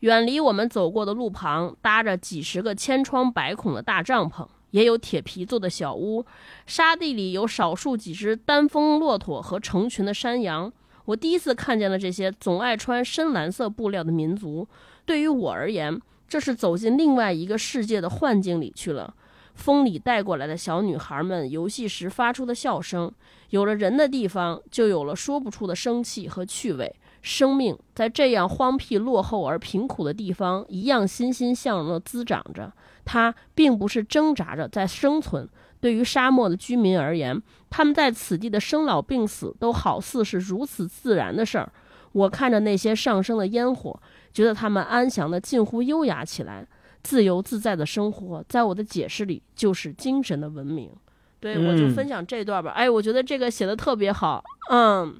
远离我们走过的路旁，搭着几十个千疮百孔的大帐篷，也有铁皮做的小屋。沙地里有少数几只单峰骆驼和成群的山羊。我第一次看见了这些总爱穿深蓝色布料的民族。对于我而言，这是走进另外一个世界的幻境里去了。风里带过来的小女孩们游戏时发出的笑声，有了人的地方，就有了说不出的生气和趣味。生命在这样荒僻、落后而贫苦的地方，一样欣欣向荣地滋长着。它并不是挣扎着在生存。对于沙漠的居民而言，他们在此地的生老病死都好似是如此自然的事儿。我看着那些上升的烟火，觉得他们安详的近乎优雅起来。自由自在的生活，在我的解释里就是精神的文明。对，我就分享这段吧。哎，我觉得这个写的特别好。嗯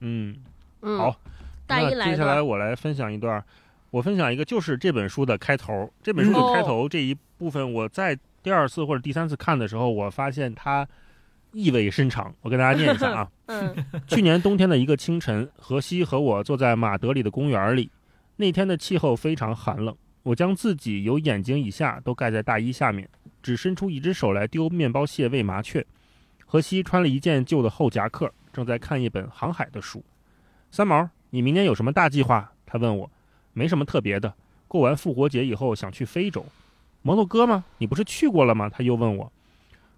嗯嗯，好。大一来，接下来我来分享一段。我分享一个，就是这本书的开头。这本书的开头这一部分，我在第二次或者第三次看的时候，我发现它意味深长。我跟大家念一下啊。[LAUGHS] 嗯。去年冬天的一个清晨，荷西和我坐在马德里的公园里。那天的气候非常寒冷。我将自己由眼睛以下都盖在大衣下面，只伸出一只手来丢面包屑喂麻雀。荷西穿了一件旧的厚夹克，正在看一本航海的书。三毛，你明年有什么大计划？他问我。没什么特别的。过完复活节以后想去非洲。摩洛哥吗？你不是去过了吗？他又问我。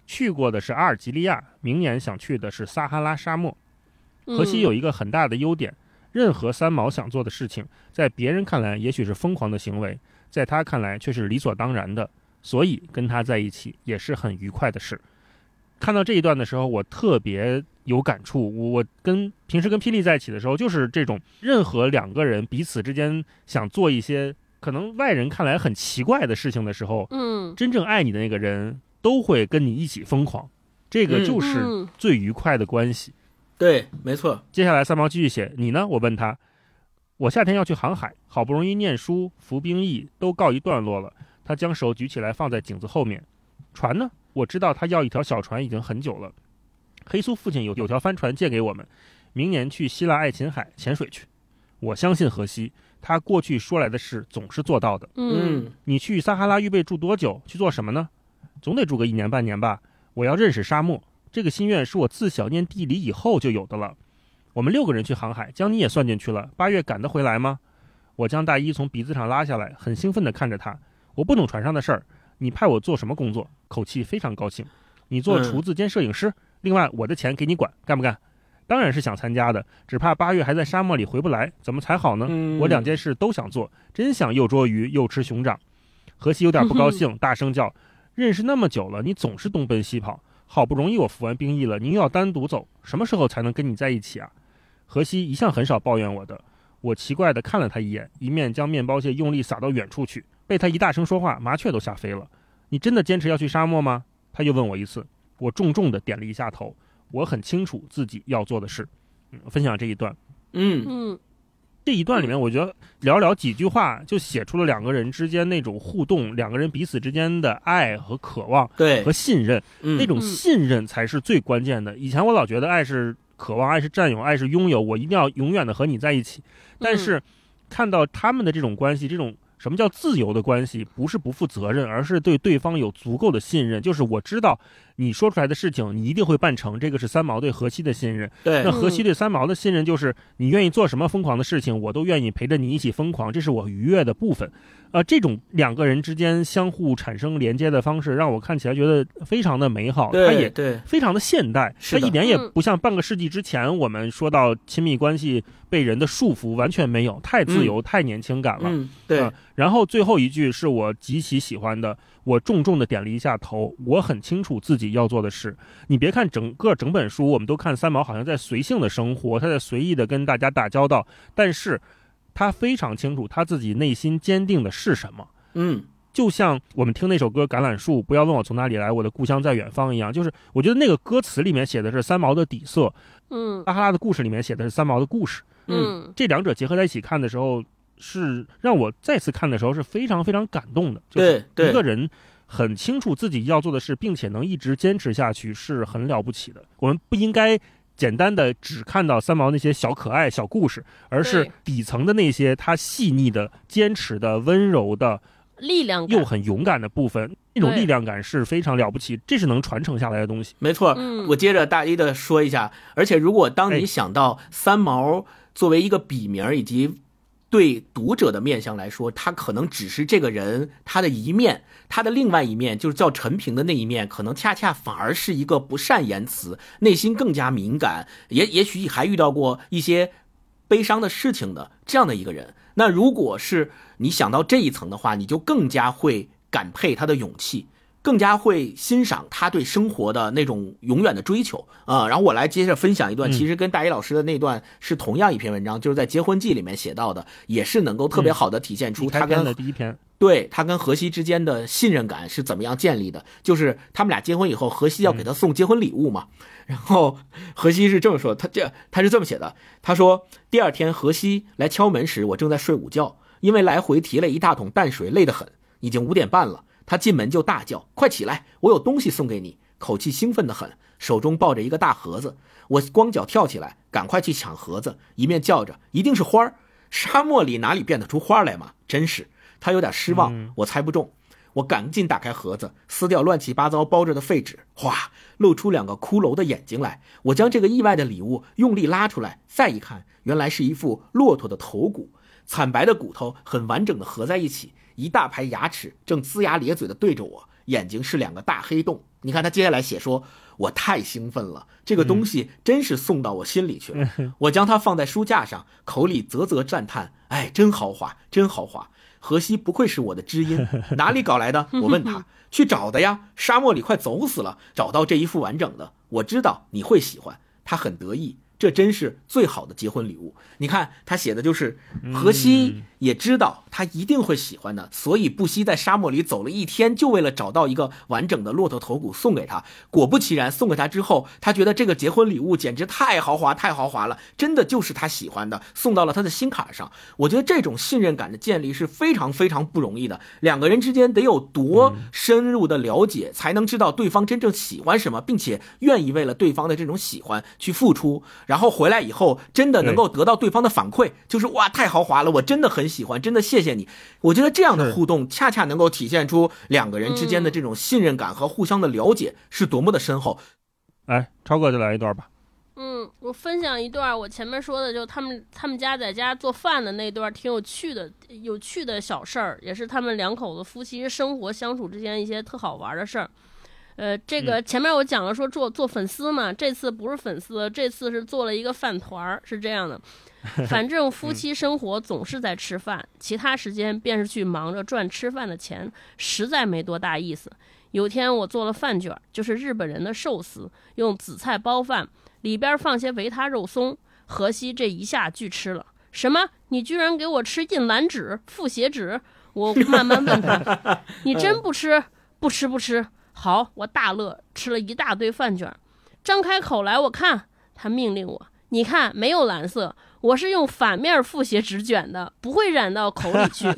去过的是阿尔及利亚，明年想去的是撒哈拉沙漠。荷西有一个很大的优点，任何三毛想做的事情，在别人看来也许是疯狂的行为。在他看来却是理所当然的，所以跟他在一起也是很愉快的事。看到这一段的时候，我特别有感触。我跟平时跟霹雳在一起的时候，就是这种任何两个人彼此之间想做一些可能外人看来很奇怪的事情的时候，嗯，真正爱你的那个人都会跟你一起疯狂，这个就是最愉快的关系。对，没错。接下来三毛继续写，你呢？我问他。我夏天要去航海，好不容易念书、服兵役都告一段落了。他将手举起来放在颈子后面。船呢？我知道他要一条小船已经很久了。黑苏父亲有有条帆船借给我们，明年去希腊爱琴海潜水去。我相信荷西，他过去说来的事总是做到的。嗯，你去撒哈拉预备住多久？去做什么呢？总得住个一年半年吧。我要认识沙漠，这个心愿是我自小念地理以后就有的了。我们六个人去航海，将你也算进去了。八月赶得回来吗？我将大衣从鼻子上拉下来，很兴奋地看着他。我不懂船上的事儿，你派我做什么工作？口气非常高兴。你做厨子兼摄影师，另外我的钱给你管，干不干？当然是想参加的，只怕八月还在沙漠里回不来，怎么才好呢？我两件事都想做，真想又捉鱼又吃熊掌。荷西有点不高兴，[LAUGHS] 大声叫：“认识那么久了，你总是东奔西跑，好不容易我服完兵役了，你又要单独走，什么时候才能跟你在一起啊？”荷西一向很少抱怨我的，我奇怪地看了他一眼，一面将面包屑用力撒到远处去。被他一大声说话，麻雀都吓飞了。你真的坚持要去沙漠吗？他又问我一次，我重重地点了一下头。我很清楚自己要做的事。嗯，分享这一段。嗯嗯，这一段里面，我觉得寥寥几句话就写出了两个人之间那种互动，两个人彼此之间的爱和渴望，对和信任，那种嗯信任才是最关键的。以前我老觉得爱是渴望，爱是占有，爱是拥有，我一定要永远的和你在一起。但是看到他们的这种关系，这种什么叫自由的关系，不是不负责任，而是对对方有足够的信任。就是我知道你说出来的事情，你一定会办成，这个是三毛对荷西的信任。对那荷西对三毛的信任就是，你愿意做什么疯狂的事情，我都愿意陪着你一起疯狂，这是我愉悦的部分。呃，这种两个人之间相互产生连接的方式，让我看起来觉得非常的美好。它也对对，非常的现代，是它一点也嗯不像半个世纪之前我们说到亲密关系被人的束缚，完全没有，太自由、太年轻感了。嗯对啊，然后最后一句是我极其喜欢的，我重重的点了一下头。我很清楚自己要做的事。你别看整个整本书，我们都看三毛好像在随性的生活，他在随意的跟大家打交道，但是他非常清楚他自己内心坚定的是什么。嗯就像我们听那首歌《橄榄树》，不要问我从哪里来，我的故乡在远方一样。就是我觉得那个歌词里面写的是三毛的底色，嗯撒哈拉的故事里面写的是三毛的故事。嗯嗯这两者结合在一起看的时候，是让我再次看的时候是非常非常感动的。就是对对一个人很清楚自己要做的事，并且能一直坚持下去，是很了不起的。我们不应该简单的只看到三毛那些小可爱、小故事，而是底层的那些他细腻的、坚持的、温柔的、力量又很勇敢的部分。那种力量感是非常了不起，这是能传承下来的东西。没错，嗯我接着大一的说一下，而且如果当哎你想到三毛作为一个笔名以及对读者的面相来说，他可能只是这个人他的一面，他的另外一面就是叫陈平的那一面，可能恰恰反而是一个不善言辞，内心更加敏感，也也许还遇到过一些悲伤的事情的这样的一个人。那如果是你想到这一层的话，你就更加会感佩他的勇气，更加会欣赏他对生活的那种永远的追求啊、然后我来接着分享一段，嗯其实跟大一老师的那段是同样一篇文章，就是在《结婚记》里面写到的，也是能够特别好的体现出他跟的第一篇，对他跟荷西之间的信任感是怎么样建立的？就是他们俩结婚以后，荷西要给他送结婚礼物嘛。然后荷西是这么说，他这他是这么写的，他说第二天荷西来敲门时，我正在睡午觉，因为来回提了一大桶淡水，累得很，已经五点半了。他进门就大叫：“快起来，我有东西送给你！”口气兴奋得很，手中抱着一个大盒子。我光脚跳起来，赶快去抢盒子，一面叫着：“一定是花儿！沙漠里哪里变得出花来嘛？真是！”他有点失望，嗯我猜不中。我赶紧打开盒子，撕掉乱七八糟包着的废纸，哗，露出两个骷髅的眼睛来。我将这个意外的礼物用力拉出来，再一看，原来是一副骆驼的头骨，惨白的骨头很完整的合在一起，一大排牙齿正龇牙咧嘴的对着我，眼睛是两个大黑洞。你看他接下来写说，我太兴奋了，这个东西真是送到我心里去了。我将它放在书架上，口里啧啧赞叹：“哎，真豪华，真豪华！”荷西不愧是我的知音，[LAUGHS] 哪里搞来的？我问他，[LAUGHS] 去找的呀。沙漠里快走死了，找到这一副完整的，我知道你会喜欢。他很得意，这真是最好的结婚礼物。你看他写的就是荷西也知道他一定会喜欢的，所以不惜在沙漠里走了一天，就为了找到一个完整的骆驼头骨送给他。果不其然，送给他之后，他觉得这个结婚礼物简直太豪华，太豪华了，真的就是他喜欢的，送到了他的心坎上。我觉得这种信任感的建立是非常非常不容易的，两个人之间得有多深入的了解，才能知道对方真正喜欢什么，并且愿意为了对方的这种喜欢去付出，然后回来以后真的能够得到对方的反馈，就是哇，太豪华了，我真的很喜欢，真的谢谢你。我觉得这样的互动恰恰能够体现出两个人之间的这种信任感和互相的了解是多么的深厚。哎，超哥就来一段吧。嗯，我分享一段我前面说的，就他们他们家在家做饭的那段，挺有趣的，有趣的小事儿，也是他们两口子夫妻生活相处之间一些特好玩的事儿。呃，这个前面我讲了说做做粉丝嘛，这次不是粉丝，这次是做了一个饭团儿，是这样的。[LAUGHS] 反正夫妻生活总是在吃饭，其他时间便是去忙着赚吃饭的钱，实在没多大意思。有天我做了饭卷，就是日本人的寿司，用紫菜包饭，里边放些维他肉松。荷西这一下拒吃了，什么？你居然给我吃印蓝纸、复写纸？我慢慢问他，[LAUGHS] 你真不吃？不吃不吃。好，我大乐，吃了一大堆饭卷，张开口来，我看他命令我，你看没有蓝色。我是用反面复写纸卷的，不会染到口里去。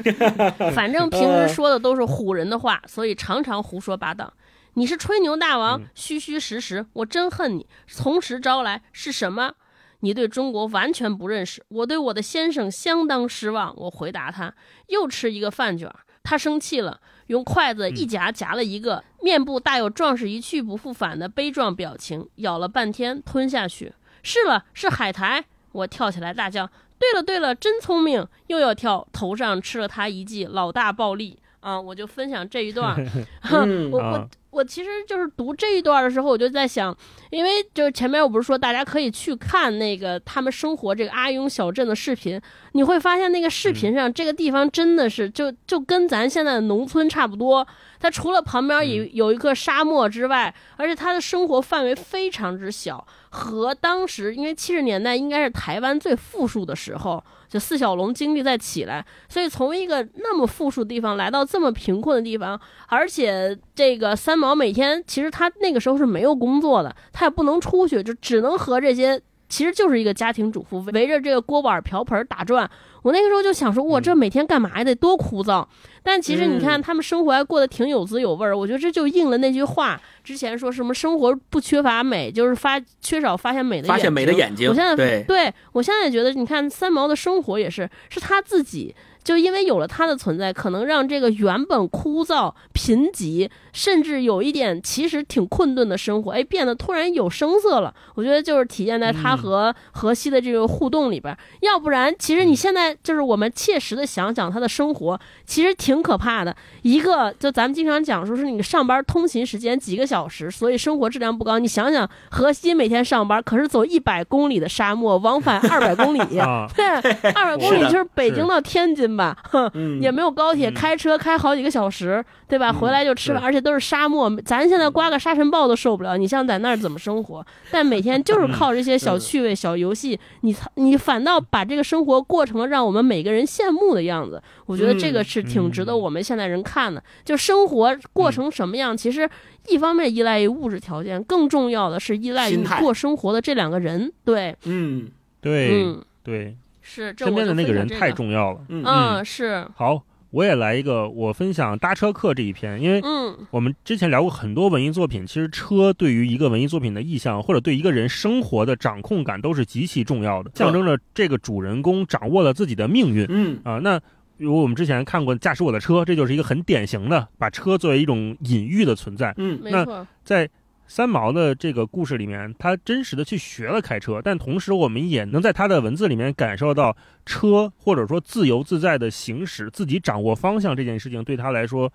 [LAUGHS] 反正平时说的都是唬人的话，所以常常胡说八道。你是吹牛大王，虚虚实实，我真恨你。从实招来是什么？你对中国完全不认识，我对我的先生相当失望。我回答他，又吃一个饭卷。他生气了，用筷子一夹夹了一个，面部大有壮士一去不复返的悲壮表情，咬了半天吞下去。是了，是海苔。我跳起来大叫：“对了对了，真聪明！”又要跳，头上吃了他一记老大暴力啊！我就分享这一段。[LAUGHS] 我我我其实就是读这一段的时候，我就在想，因为就是前面我不是说大家可以去看那个他们生活这个阿雍小镇的视频，你会发现那个视频上这个地方真的是就就跟咱现在的农村差不多。它除了旁边有有一个沙漠之外，而且它的生活范围非常之小。和当时，因为七十年代应该是台湾最富庶的时候，就四小龙经历在起来，所以从一个那么富庶的地方来到这么贫困的地方，而且这个三毛每天其实他那个时候是没有工作的，他也不能出去，就只能和这些其实就是一个家庭主妇围着这个锅碗瓢盆打转。我那个时候就想说，哇，这每天干嘛呀？得多枯燥。但其实你看，他们生活还过得挺有滋有味儿。我觉得这就应了那句话，之前说什么生活不缺乏美，就是发缺少发现美的发现美的眼睛。我现在对，对我现在也觉得，你看三毛的生活也是，是他自己。就因为有了他的存在，可能让这个原本枯燥、贫瘠，甚至有一点其实挺困顿的生活，哎，变得突然有声色了。我觉得就是体现在他和荷西的这个互动里边。要不然，其实你现在就是我们切实的想想他的生活，其实挺可怕的。一个就咱们经常讲说是你上班通勤时间几个小时，所以生活质量不高。你想想，荷西每天上班可是走一百公里的沙漠，往返二百公里 [LAUGHS] [LAUGHS] 对，二百公里就是北京到天津。吧，哼，也没有高铁，开车开好几个小时，对吧？回来就吃饭，而且都是沙漠，咱现在刮个沙尘暴都受不了。你像在那儿怎么生活？但每天 [LAUGHS] 就是靠这些小趣味、小游戏，你你反倒把这个生活过成了让我们每个人羡慕的样子。我觉得这个是挺值得我们现在人看的。就生活过成什么样，其实一方面依赖于物质条件，更重要的是依赖于过生活的这两个人。对，嗯，对，嗯，对。是身边的那个人太重要了。嗯，是。好，我也来一个，我分享搭车客这一篇，因为嗯，我们之前聊过很多文艺作品，其实车对于一个文艺作品的意象，或者对一个人生活的掌控感都是极其重要的，象征着这个主人公掌握了自己的命运。嗯啊，那如果我们之前看过《驾驶我的车》，这就是一个很典型的把车作为一种隐喻的存在。嗯，没错，在。三毛的这个故事里面，他真实的去学了开车，但同时我们也能在他的文字里面感受到车或者说自由自在的行驶、自己掌握方向这件事情对他来说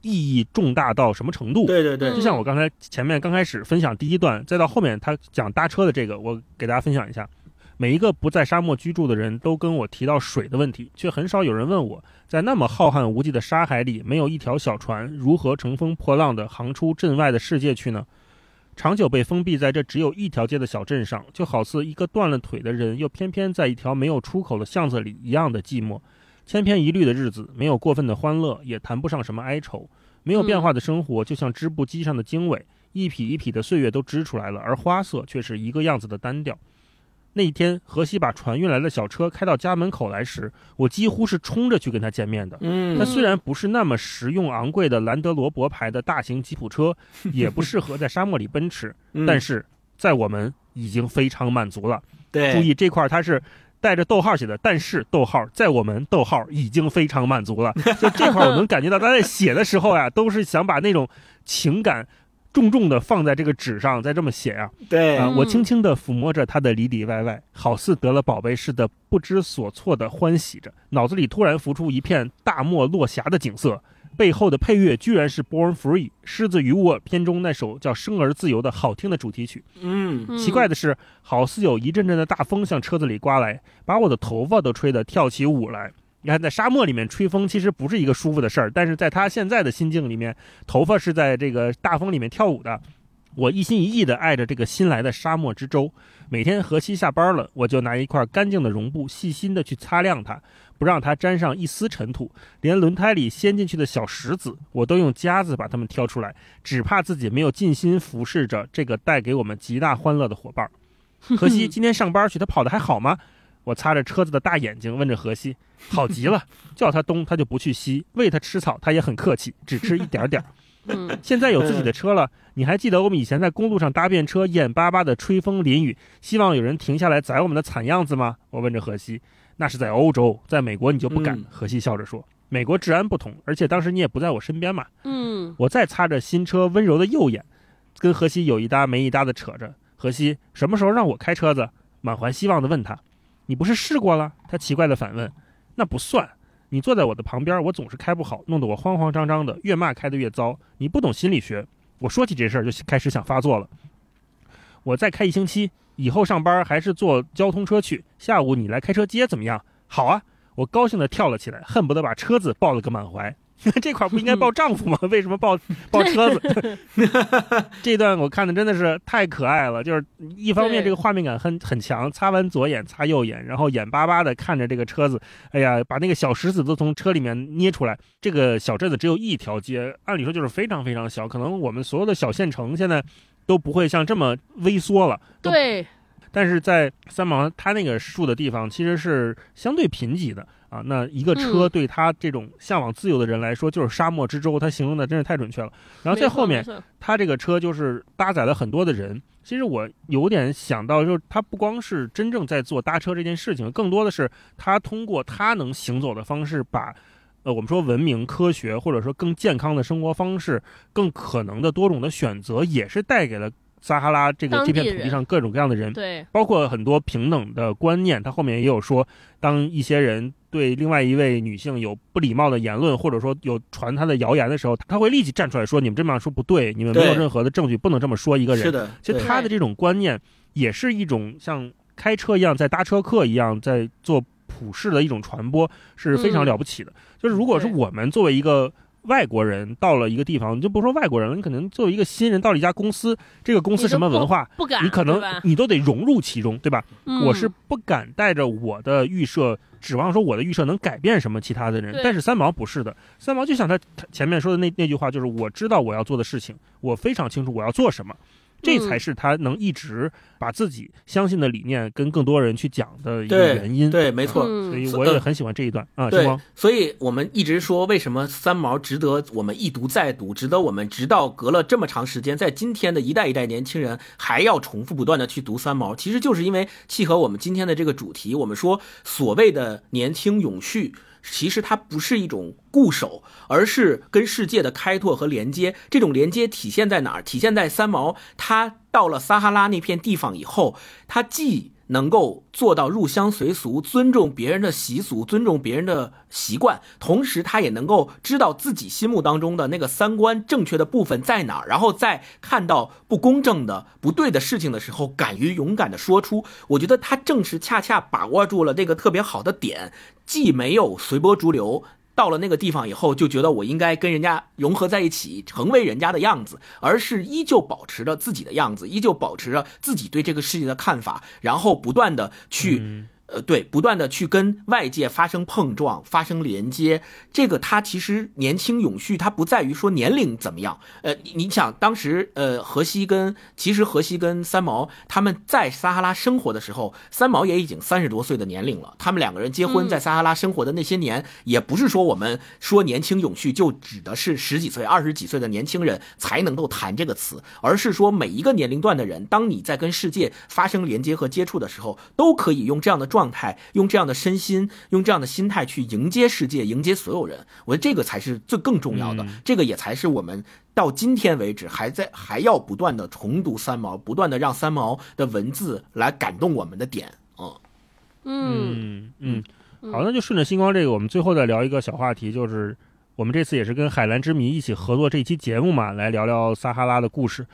意义重大到什么程度？对对对，就像我刚才前面刚开始分享第一段，再到后面他讲搭车的这个，我给大家分享一下。每一个不在沙漠居住的人都跟我提到水的问题，却很少有人问我在那么浩瀚无际的沙海里，没有一条小船，如何乘风破浪的航出镇外的世界去呢？长久被封闭在这只有一条街的小镇上，就好似一个断了腿的人，又偏偏在一条没有出口的巷子里一样的寂寞。千篇一律的日子，没有过分的欢乐，也谈不上什么哀愁。没有变化的生活，就像织布机上的经纬，一匹一匹的岁月都织出来了，而花色却是一个样子的单调。那一天，荷西把船运来的小车开到家门口来时，我几乎是冲着去跟他见面的。嗯，它虽然不是那么实用昂贵的兰德罗伯牌的大型吉普车，[LAUGHS] 也不适合在沙漠里奔驰，但是在我们已经非常满足了。对，注意这块它是带着逗号写的，但是逗号在我们逗号已经非常满足了。就这块，我能感觉到他在写的时候呀，都是想把那种情感。重重的放在这个纸上，再这么写呀。对啊，我轻轻的抚摸着他的里里外外，好似得了宝贝似的，不知所措的欢喜着。脑子里突然浮出一片大漠落霞的景色，背后的配乐居然是《Born Free》狮子与我片中那首叫《生而自由》的好听的主题曲。嗯，嗯奇怪的是，好似有一阵阵的大风向车子里刮来，把我的头发都吹得跳起舞来。你看，在沙漠里面吹风其实不是一个舒服的事儿，但是在他现在的心境里面，头发是在这个大风里面跳舞的。我一心一意地爱着这个新来的沙漠之舟。每天荷西下班了，我就拿一块干净的绒布，细心地去擦亮它，不让它沾上一丝尘土。连轮胎里陷进去的小石子，我都用夹子把它们挑出来，只怕自己没有尽心服侍着这个带给我们极大欢乐的伙伴。[LAUGHS] 荷西今天上班去，他跑得还好吗？我擦着车子的大眼睛问着荷西，[LAUGHS] 好极了，叫他东他就不去西，喂他吃草他也很客气，只吃一点点儿。[LAUGHS] 嗯，现在有自己的车了，你还记得我们以前在公路上搭便车，眼巴巴的吹风淋雨，希望有人停下来载我们的惨样子吗？我问着荷西。那是在欧洲，在美国你就不敢。嗯荷西笑着说：“美国治安不同，而且当时你也不在我身边嘛。”嗯，我再擦着新车温柔的右眼，跟荷西有一搭没一搭的扯着。荷西什么时候让我开车子？满怀希望的问他：“你不是试过了？”他奇怪的反问：“那不算。你坐在我的旁边，我总是开不好，弄得我慌慌张张的，越骂开得越糟。你不懂心理学。”我说起这事儿就开始想发作了。我再开一星期，以后上班还是坐交通车去。下午你来开车接怎么样？好啊！我高兴地跳了起来，恨不得把车子抱了个满怀。[LAUGHS] 这块儿不应该抱丈夫吗？[LAUGHS] 为什么抱抱 [LAUGHS] 车子？这段我看的真的是太可爱了，就是一方面这个画面感很很强，擦完左眼擦右眼，然后眼巴巴的看着这个车子，哎呀，把那个小石子都从车里面捏出来。这个小镇子只有一条街，按理说就是非常非常小，可能我们所有的小县城现在都不会像这么微缩了。对，但是在三毛他那个住的地方其实是相对贫瘠的啊。那一个车嗯对他这种向往自由的人来说，就是沙漠之舟，他形容的真是太准确了。然后在后面他这个车就是搭载了很多的人。其实我有点想到，就是他不光是真正在做搭车这件事情，更多的是他通过他能行走的方式，把呃我们说文明、科学或者说更健康的生活方式、更可能的多种的选择，也是带给了撒哈拉这个这片土地上各种各样的人。对，包括很多平等的观念，他后面也有说，当一些人对另外一位女性有不礼貌的言论，或者说有传她的谣言的时候，他会立即站出来说：“你们这么样说不对，你们没有任何的证据，不能这么说一个人。”是的，其实对他的这种观念也是一种像开车一样，在搭车客一样，在做普世的一种传播，是非常嗯了不起的。就是如果是我们作为一个外国人到了一个地方，你就不说外国人了，你可能作为一个新人到了一家公司，这个公司什么文化，不敢，你可能你都得融入其中，对吧？嗯我是不敢带着我的预设，指望说我的预设能改变什么其他的人。但是三毛不是的，三毛就像他他前面说的那那句话，就是我知道我要做的事情，我非常清楚我要做什么。这嗯才是他能一直把自己相信的理念跟更多人去讲的一个原因。对，没错。嗯所以我也很喜欢这一段啊，星对光。，所以我们一直说，为什么三毛值得我们一读再读，值得我们直到隔了这么长时间，在今天的一代一代年轻人还要重复不断的去读三毛，其实就是因为契合我们今天的这个主题。我们说所谓的年轻永续。其实它不是一种固守，而是跟世界的开拓和连接。这种连接体现在哪儿？体现在三毛他到了撒哈拉那片地方以后，他既能够做到入乡随俗，尊重别人的习俗，尊重别人的习惯，同时他也能够知道自己心目当中的那个三观正确的部分在哪儿，然后在看到不公正的、不对的事情的时候，敢于勇敢的说出。我觉得他正是恰恰把握住了这个特别好的点，既没有随波逐流。到了那个地方以后，就觉得我应该跟人家融合在一起，成为人家的样子，而是依旧保持着自己的样子，依旧保持着自己对这个世界的看法，然后不断的去。嗯呃，对，不断的去跟外界发生碰撞、发生连接，这个它其实年轻永续，它不在于说年龄怎么样。呃，你你想当时呃，荷西跟其实荷西跟三毛他们在撒哈拉生活的时候，三毛也已经三十多岁的年龄了。他们两个人结婚嗯在撒哈拉生活的那些年，也不是说我们说年轻永续就指的是十几岁、二十几岁的年轻人才能够谈这个词，而是说每一个年龄段的人，当你在跟世界发生连接和接触的时候，都可以用这样的状状态，用这样的身心，用这样的心态去迎接世界，迎接所有人。我觉得这个才是最更重要的，这个也才是我们到今天为止还在还要不断的重读三毛，不断的让三毛的文字来感动我们的点。嗯嗯。嗯，好，那就顺着星光这个，我们最后再聊一个小话题，就是我们这次也是跟海蓝之谜一起合作这期节目嘛，来聊聊撒哈拉的故事。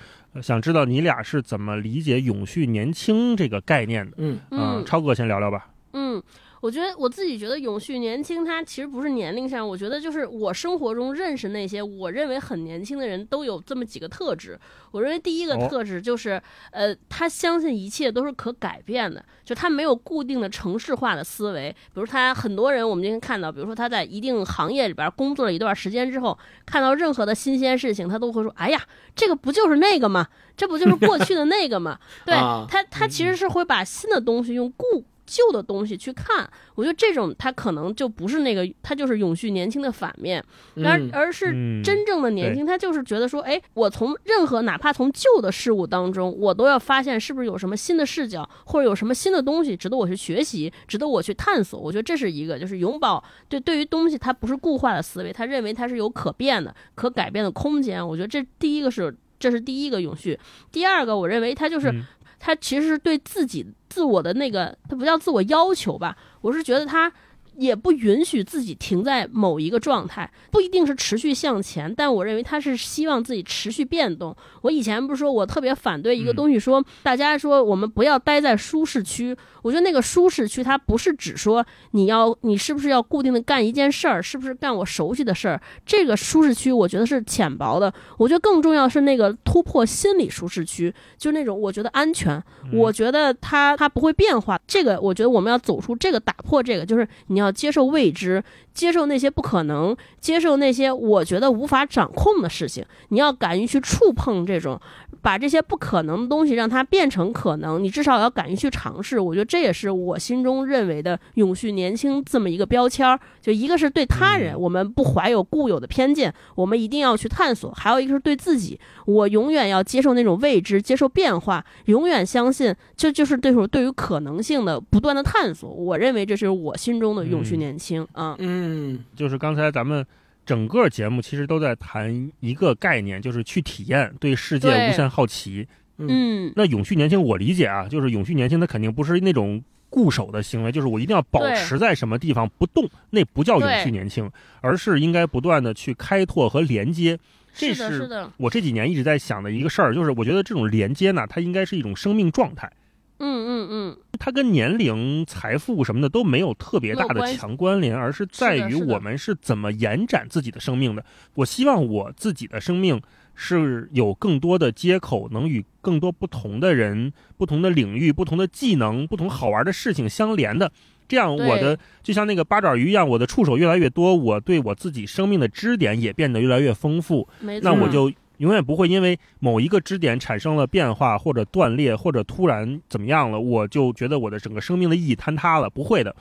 想知道你俩是怎么理解“永续年轻”这个概念的？嗯嗯，超哥先聊聊吧。嗯。我觉得我自己觉得永续年轻，它其实不是年龄上，我觉得就是我生活中认识那些我认为很年轻的人都有这么几个特质。我认为第一个特质就是，呃，他相信一切都是可改变的，就他没有固定的城市化的思维。比如他很多人，我们今天看到，比如说他在一定行业里边工作了一段时间之后，看到任何的新鲜事情，他都会说：“哎呀，这个不就是那个吗？这不就是过去的那个吗？” [LAUGHS] 对他，他其实是会把新的东西用固。旧的东西去看，我觉得这种他可能就不是那个，他就是永续年轻的反面，而而是真正的年轻，他就是觉得说，哎，我从任何哪怕从旧的事物当中，我都要发现是不是有什么新的视角，或者有什么新的东西值得我去学习，值得我去探索。我觉得这是一个，就是永葆对对于东西它不是固化的思维，他认为它是有可变的、可改变的空间。我觉得这第一个是这是第一个永续，第二个我认为它就是。他其实是对自己自我的那个，他不叫自我要求吧？我是觉得他。也不允许自己停在某一个状态，不一定是持续向前，但我认为他是希望自己持续变动。我以前不是说我特别反对一个东西，说大家说我们不要待在舒适区。我觉得那个舒适区，它不是指说你要你是不是要固定的干一件事儿，是不是干我熟悉的事儿。这个舒适区我觉得是浅薄的。我觉得更重要是那个突破心理舒适区，就那种我觉得安全，我觉得它它不会变化。这个我觉得我们要走出这个，打破这个，就是你要。接受未知，接受那些不可能，接受那些我觉得无法掌控的事情。你要敢于去触碰这种，把这些不可能的东西让它变成可能。你至少要敢于去尝试。我觉得这也是我心中认为的永续年轻这么一个标签儿。就一个是对他人，我们不怀有固有的偏见，我们一定要去探索；还有一个是对自己，我永远要接受那种未知，接受变化，永远相信这就是对手对于可能性的不断的探索。我认为这是我心中的永。续年轻啊，嗯，就是刚才咱们整个节目其实都在谈一个概念，就是去体验，对世界无限好奇。嗯，那永续年轻，我理解啊，就是永续年轻，它肯定不是那种固守的行为，就是我一定要保持在什么地方不动，那不叫永续年轻，而是应该不断的去开拓和连接。这是我这几年一直在想的一个事儿，就是我觉得这种连接呢，它应该是一种生命状态。嗯嗯嗯，它跟年龄、财富什么的都没有特别大的强关联，而是在于我们是怎么延展自己的生命的。我希望我自己的生命是有更多的接口，能与更多不同的人、不同的领域、不同的技能、不同好玩的事情相连的。这样，我的就像那个八爪鱼一样，我的触手越来越多，我对我自己生命的支点也变得越来越丰富。那我就。永远不会因为某一个支点产生了变化，或者断裂，或者突然怎么样了，我就觉得我的整个生命的意义坍塌了。不会的，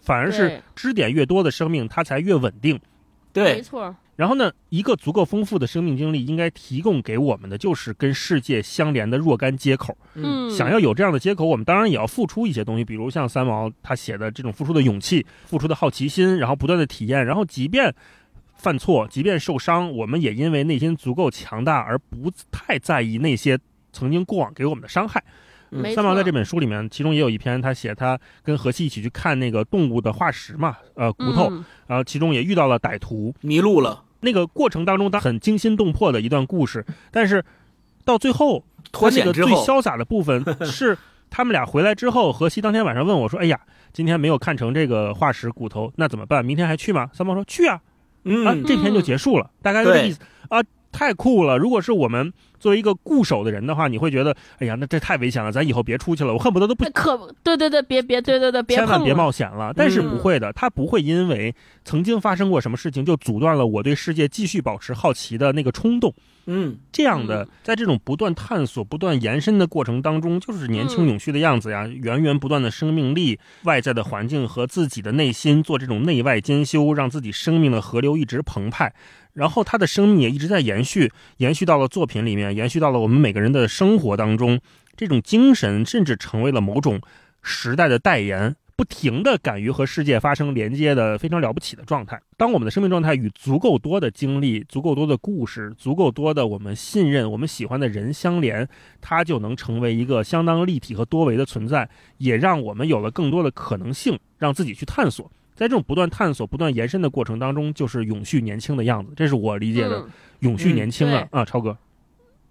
反而是支点越多的生命，它才越稳定。对，没错。然后呢，一个足够丰富的生命经历，应该提供给我们的就是跟世界相连的若干接口。嗯，想要有这样的接口，我们当然也要付出一些东西，比如像三毛他写的这种付出的勇气、付出的好奇心，然后不断的体验，然后即便。犯错，即便受伤，我们也因为内心足够强大而不太在意那些曾经过往给我们的伤害。三毛在这本书里面，其中也有一篇，他写他跟荷西一起去看那个动物的化石嘛，呃，骨头，然后其中也遇到了歹徒，迷路了。那个过程当中，他很惊心动魄的一段故事。但是到最后，脱险之后，最潇洒的部分 [LAUGHS] 是他们俩回来之后，荷西当天晚上问我说：“哎呀，今天没有看成这个化石骨头，那怎么办？明天还去吗？”三毛说：“去啊。”嗯，这篇就结束了，大概这个意思啊，太酷了！如果是我们作为一个固守的人的话，你会觉得，哎呀，那这太危险了，咱以后别出去了，我恨不得都不可，对对对，别别，对对对，千万别冒险了。但是不会的，他不会因为曾经发生过什么事情就阻断了我对世界继续保持好奇的那个冲动。嗯，这样的，在这种不断探索、不断延伸的过程当中，就是年轻永续的样子呀，源源不断的生命力，外在的环境和自己的内心做这种内外兼修，让自己生命的河流一直澎湃，然后他的生命也一直在延续，延续到了作品里面，延续到了我们每个人的生活当中，这种精神甚至成为了某种时代的代言。不停的敢于和世界发生连接的非常了不起的状态。当我们的生命状态与足够多的经历、足够多的故事、足够多的我们信任、我们喜欢的人相连，它就能成为一个相当立体和多维的存在，也让我们有了更多的可能性，让自己去探索。在这种不断探索、不断延伸的过程当中，就是永续年轻的样子。这是我理解的永续年轻啊！啊，超哥。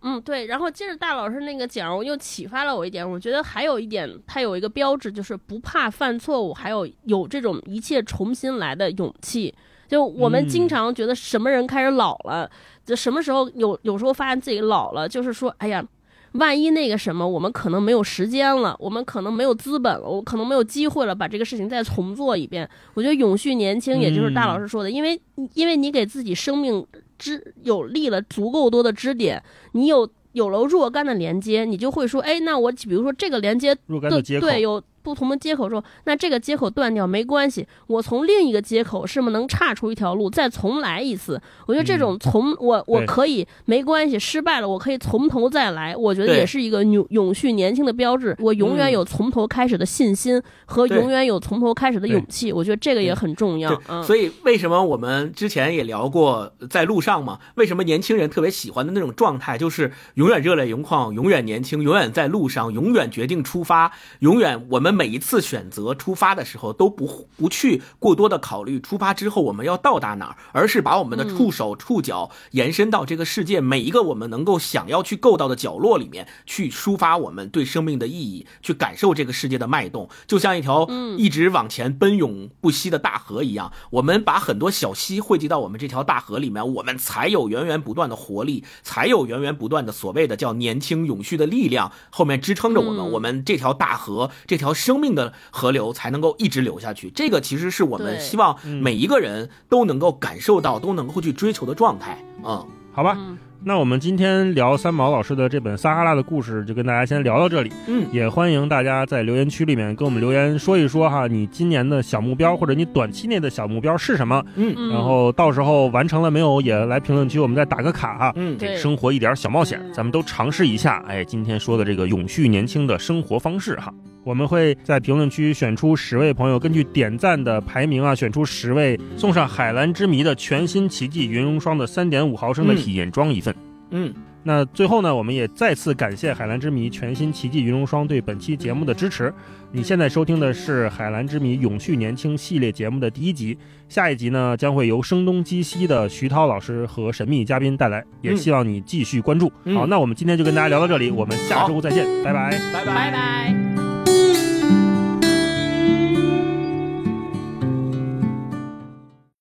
嗯，对，然后接着大老师那个讲，又启发了我一点。我觉得还有一点，他有一个标志，就是不怕犯错误，还有有这种一切重新来的勇气。就我们经常觉得什么人开始老了，就什么时候有有时候发现自己老了，就是说，哎呀，万一那个什么，我们可能没有时间了，我们可能没有资本了，我可能没有机会了，把这个事情再重做一遍。我觉得永续年轻，也就是大老师说的，因为因为你给自己生命。支有立了足够多的支点，你有有了若干的连接，你就会说，哎，那我比如说这个连接对对有。不同的接口之后，那这个接口断掉没关系，我从另一个接口是不是能岔出一条路，再重来一次？我觉得这种从我我可以没关系，失败了我可以从头再来，我觉得也是一个永永续年轻的标志。我永远有从头开始的信心和永远有从头开始的勇气，我觉得这个也很重要。所以为什么我们之前也聊过在路上嘛？为什么年轻人特别喜欢的那种状态，就是永远热泪盈眶，永远年轻，永远在路上，永远决定出发，永远我们。每一次选择出发的时候，都不不去过多的考虑出发之后我们要到达哪儿，而是把我们的触手触角延伸到这个世界每一个我们能够想要去够到的角落里面，去抒发我们对生命的意义，去感受这个世界的脉动，就像一条一直往前奔涌不息的大河一样。我们把很多小溪汇集到我们这条大河里面，我们才有源源不断的活力，才有源源不断的所谓的叫年轻永续的力量后面支撑着我们。我们这条大河，这条。生命的河流才能够一直流下去，这个其实是我们希望每一个人都能够感受到、都能够去追求的状态。嗯，好吧。那我们今天聊三毛老师的这本《撒哈拉的故事》，就跟大家先聊到这里。嗯，也欢迎大家在留言区里面跟我们留言说一说哈，你今年的小目标或者你短期内的小目标是什么？嗯，然后到时候完成了没有，也来评论区我们再打个卡哈。嗯，对，生活一点小冒险，咱们都尝试一下。哎，今天说的这个永续年轻的生活方式哈，我们会在评论区选出十位朋友，根据点赞的排名啊，选出十位送上海蓝之谜的全新奇迹云绒霜的三点五毫升的体验装一份。嗯。那最后呢，我们也再次感谢海蓝之谜全新奇迹云绒霜对本期节目的支持。你现在收听的是海蓝之谜永续年轻系列节目的第一集，下一集呢将会由声东击西的徐涛老师和神秘嘉宾带来，也希望你继续关注。好，那我们今天就跟大家聊到这里，我们下周再见，拜拜，拜拜拜。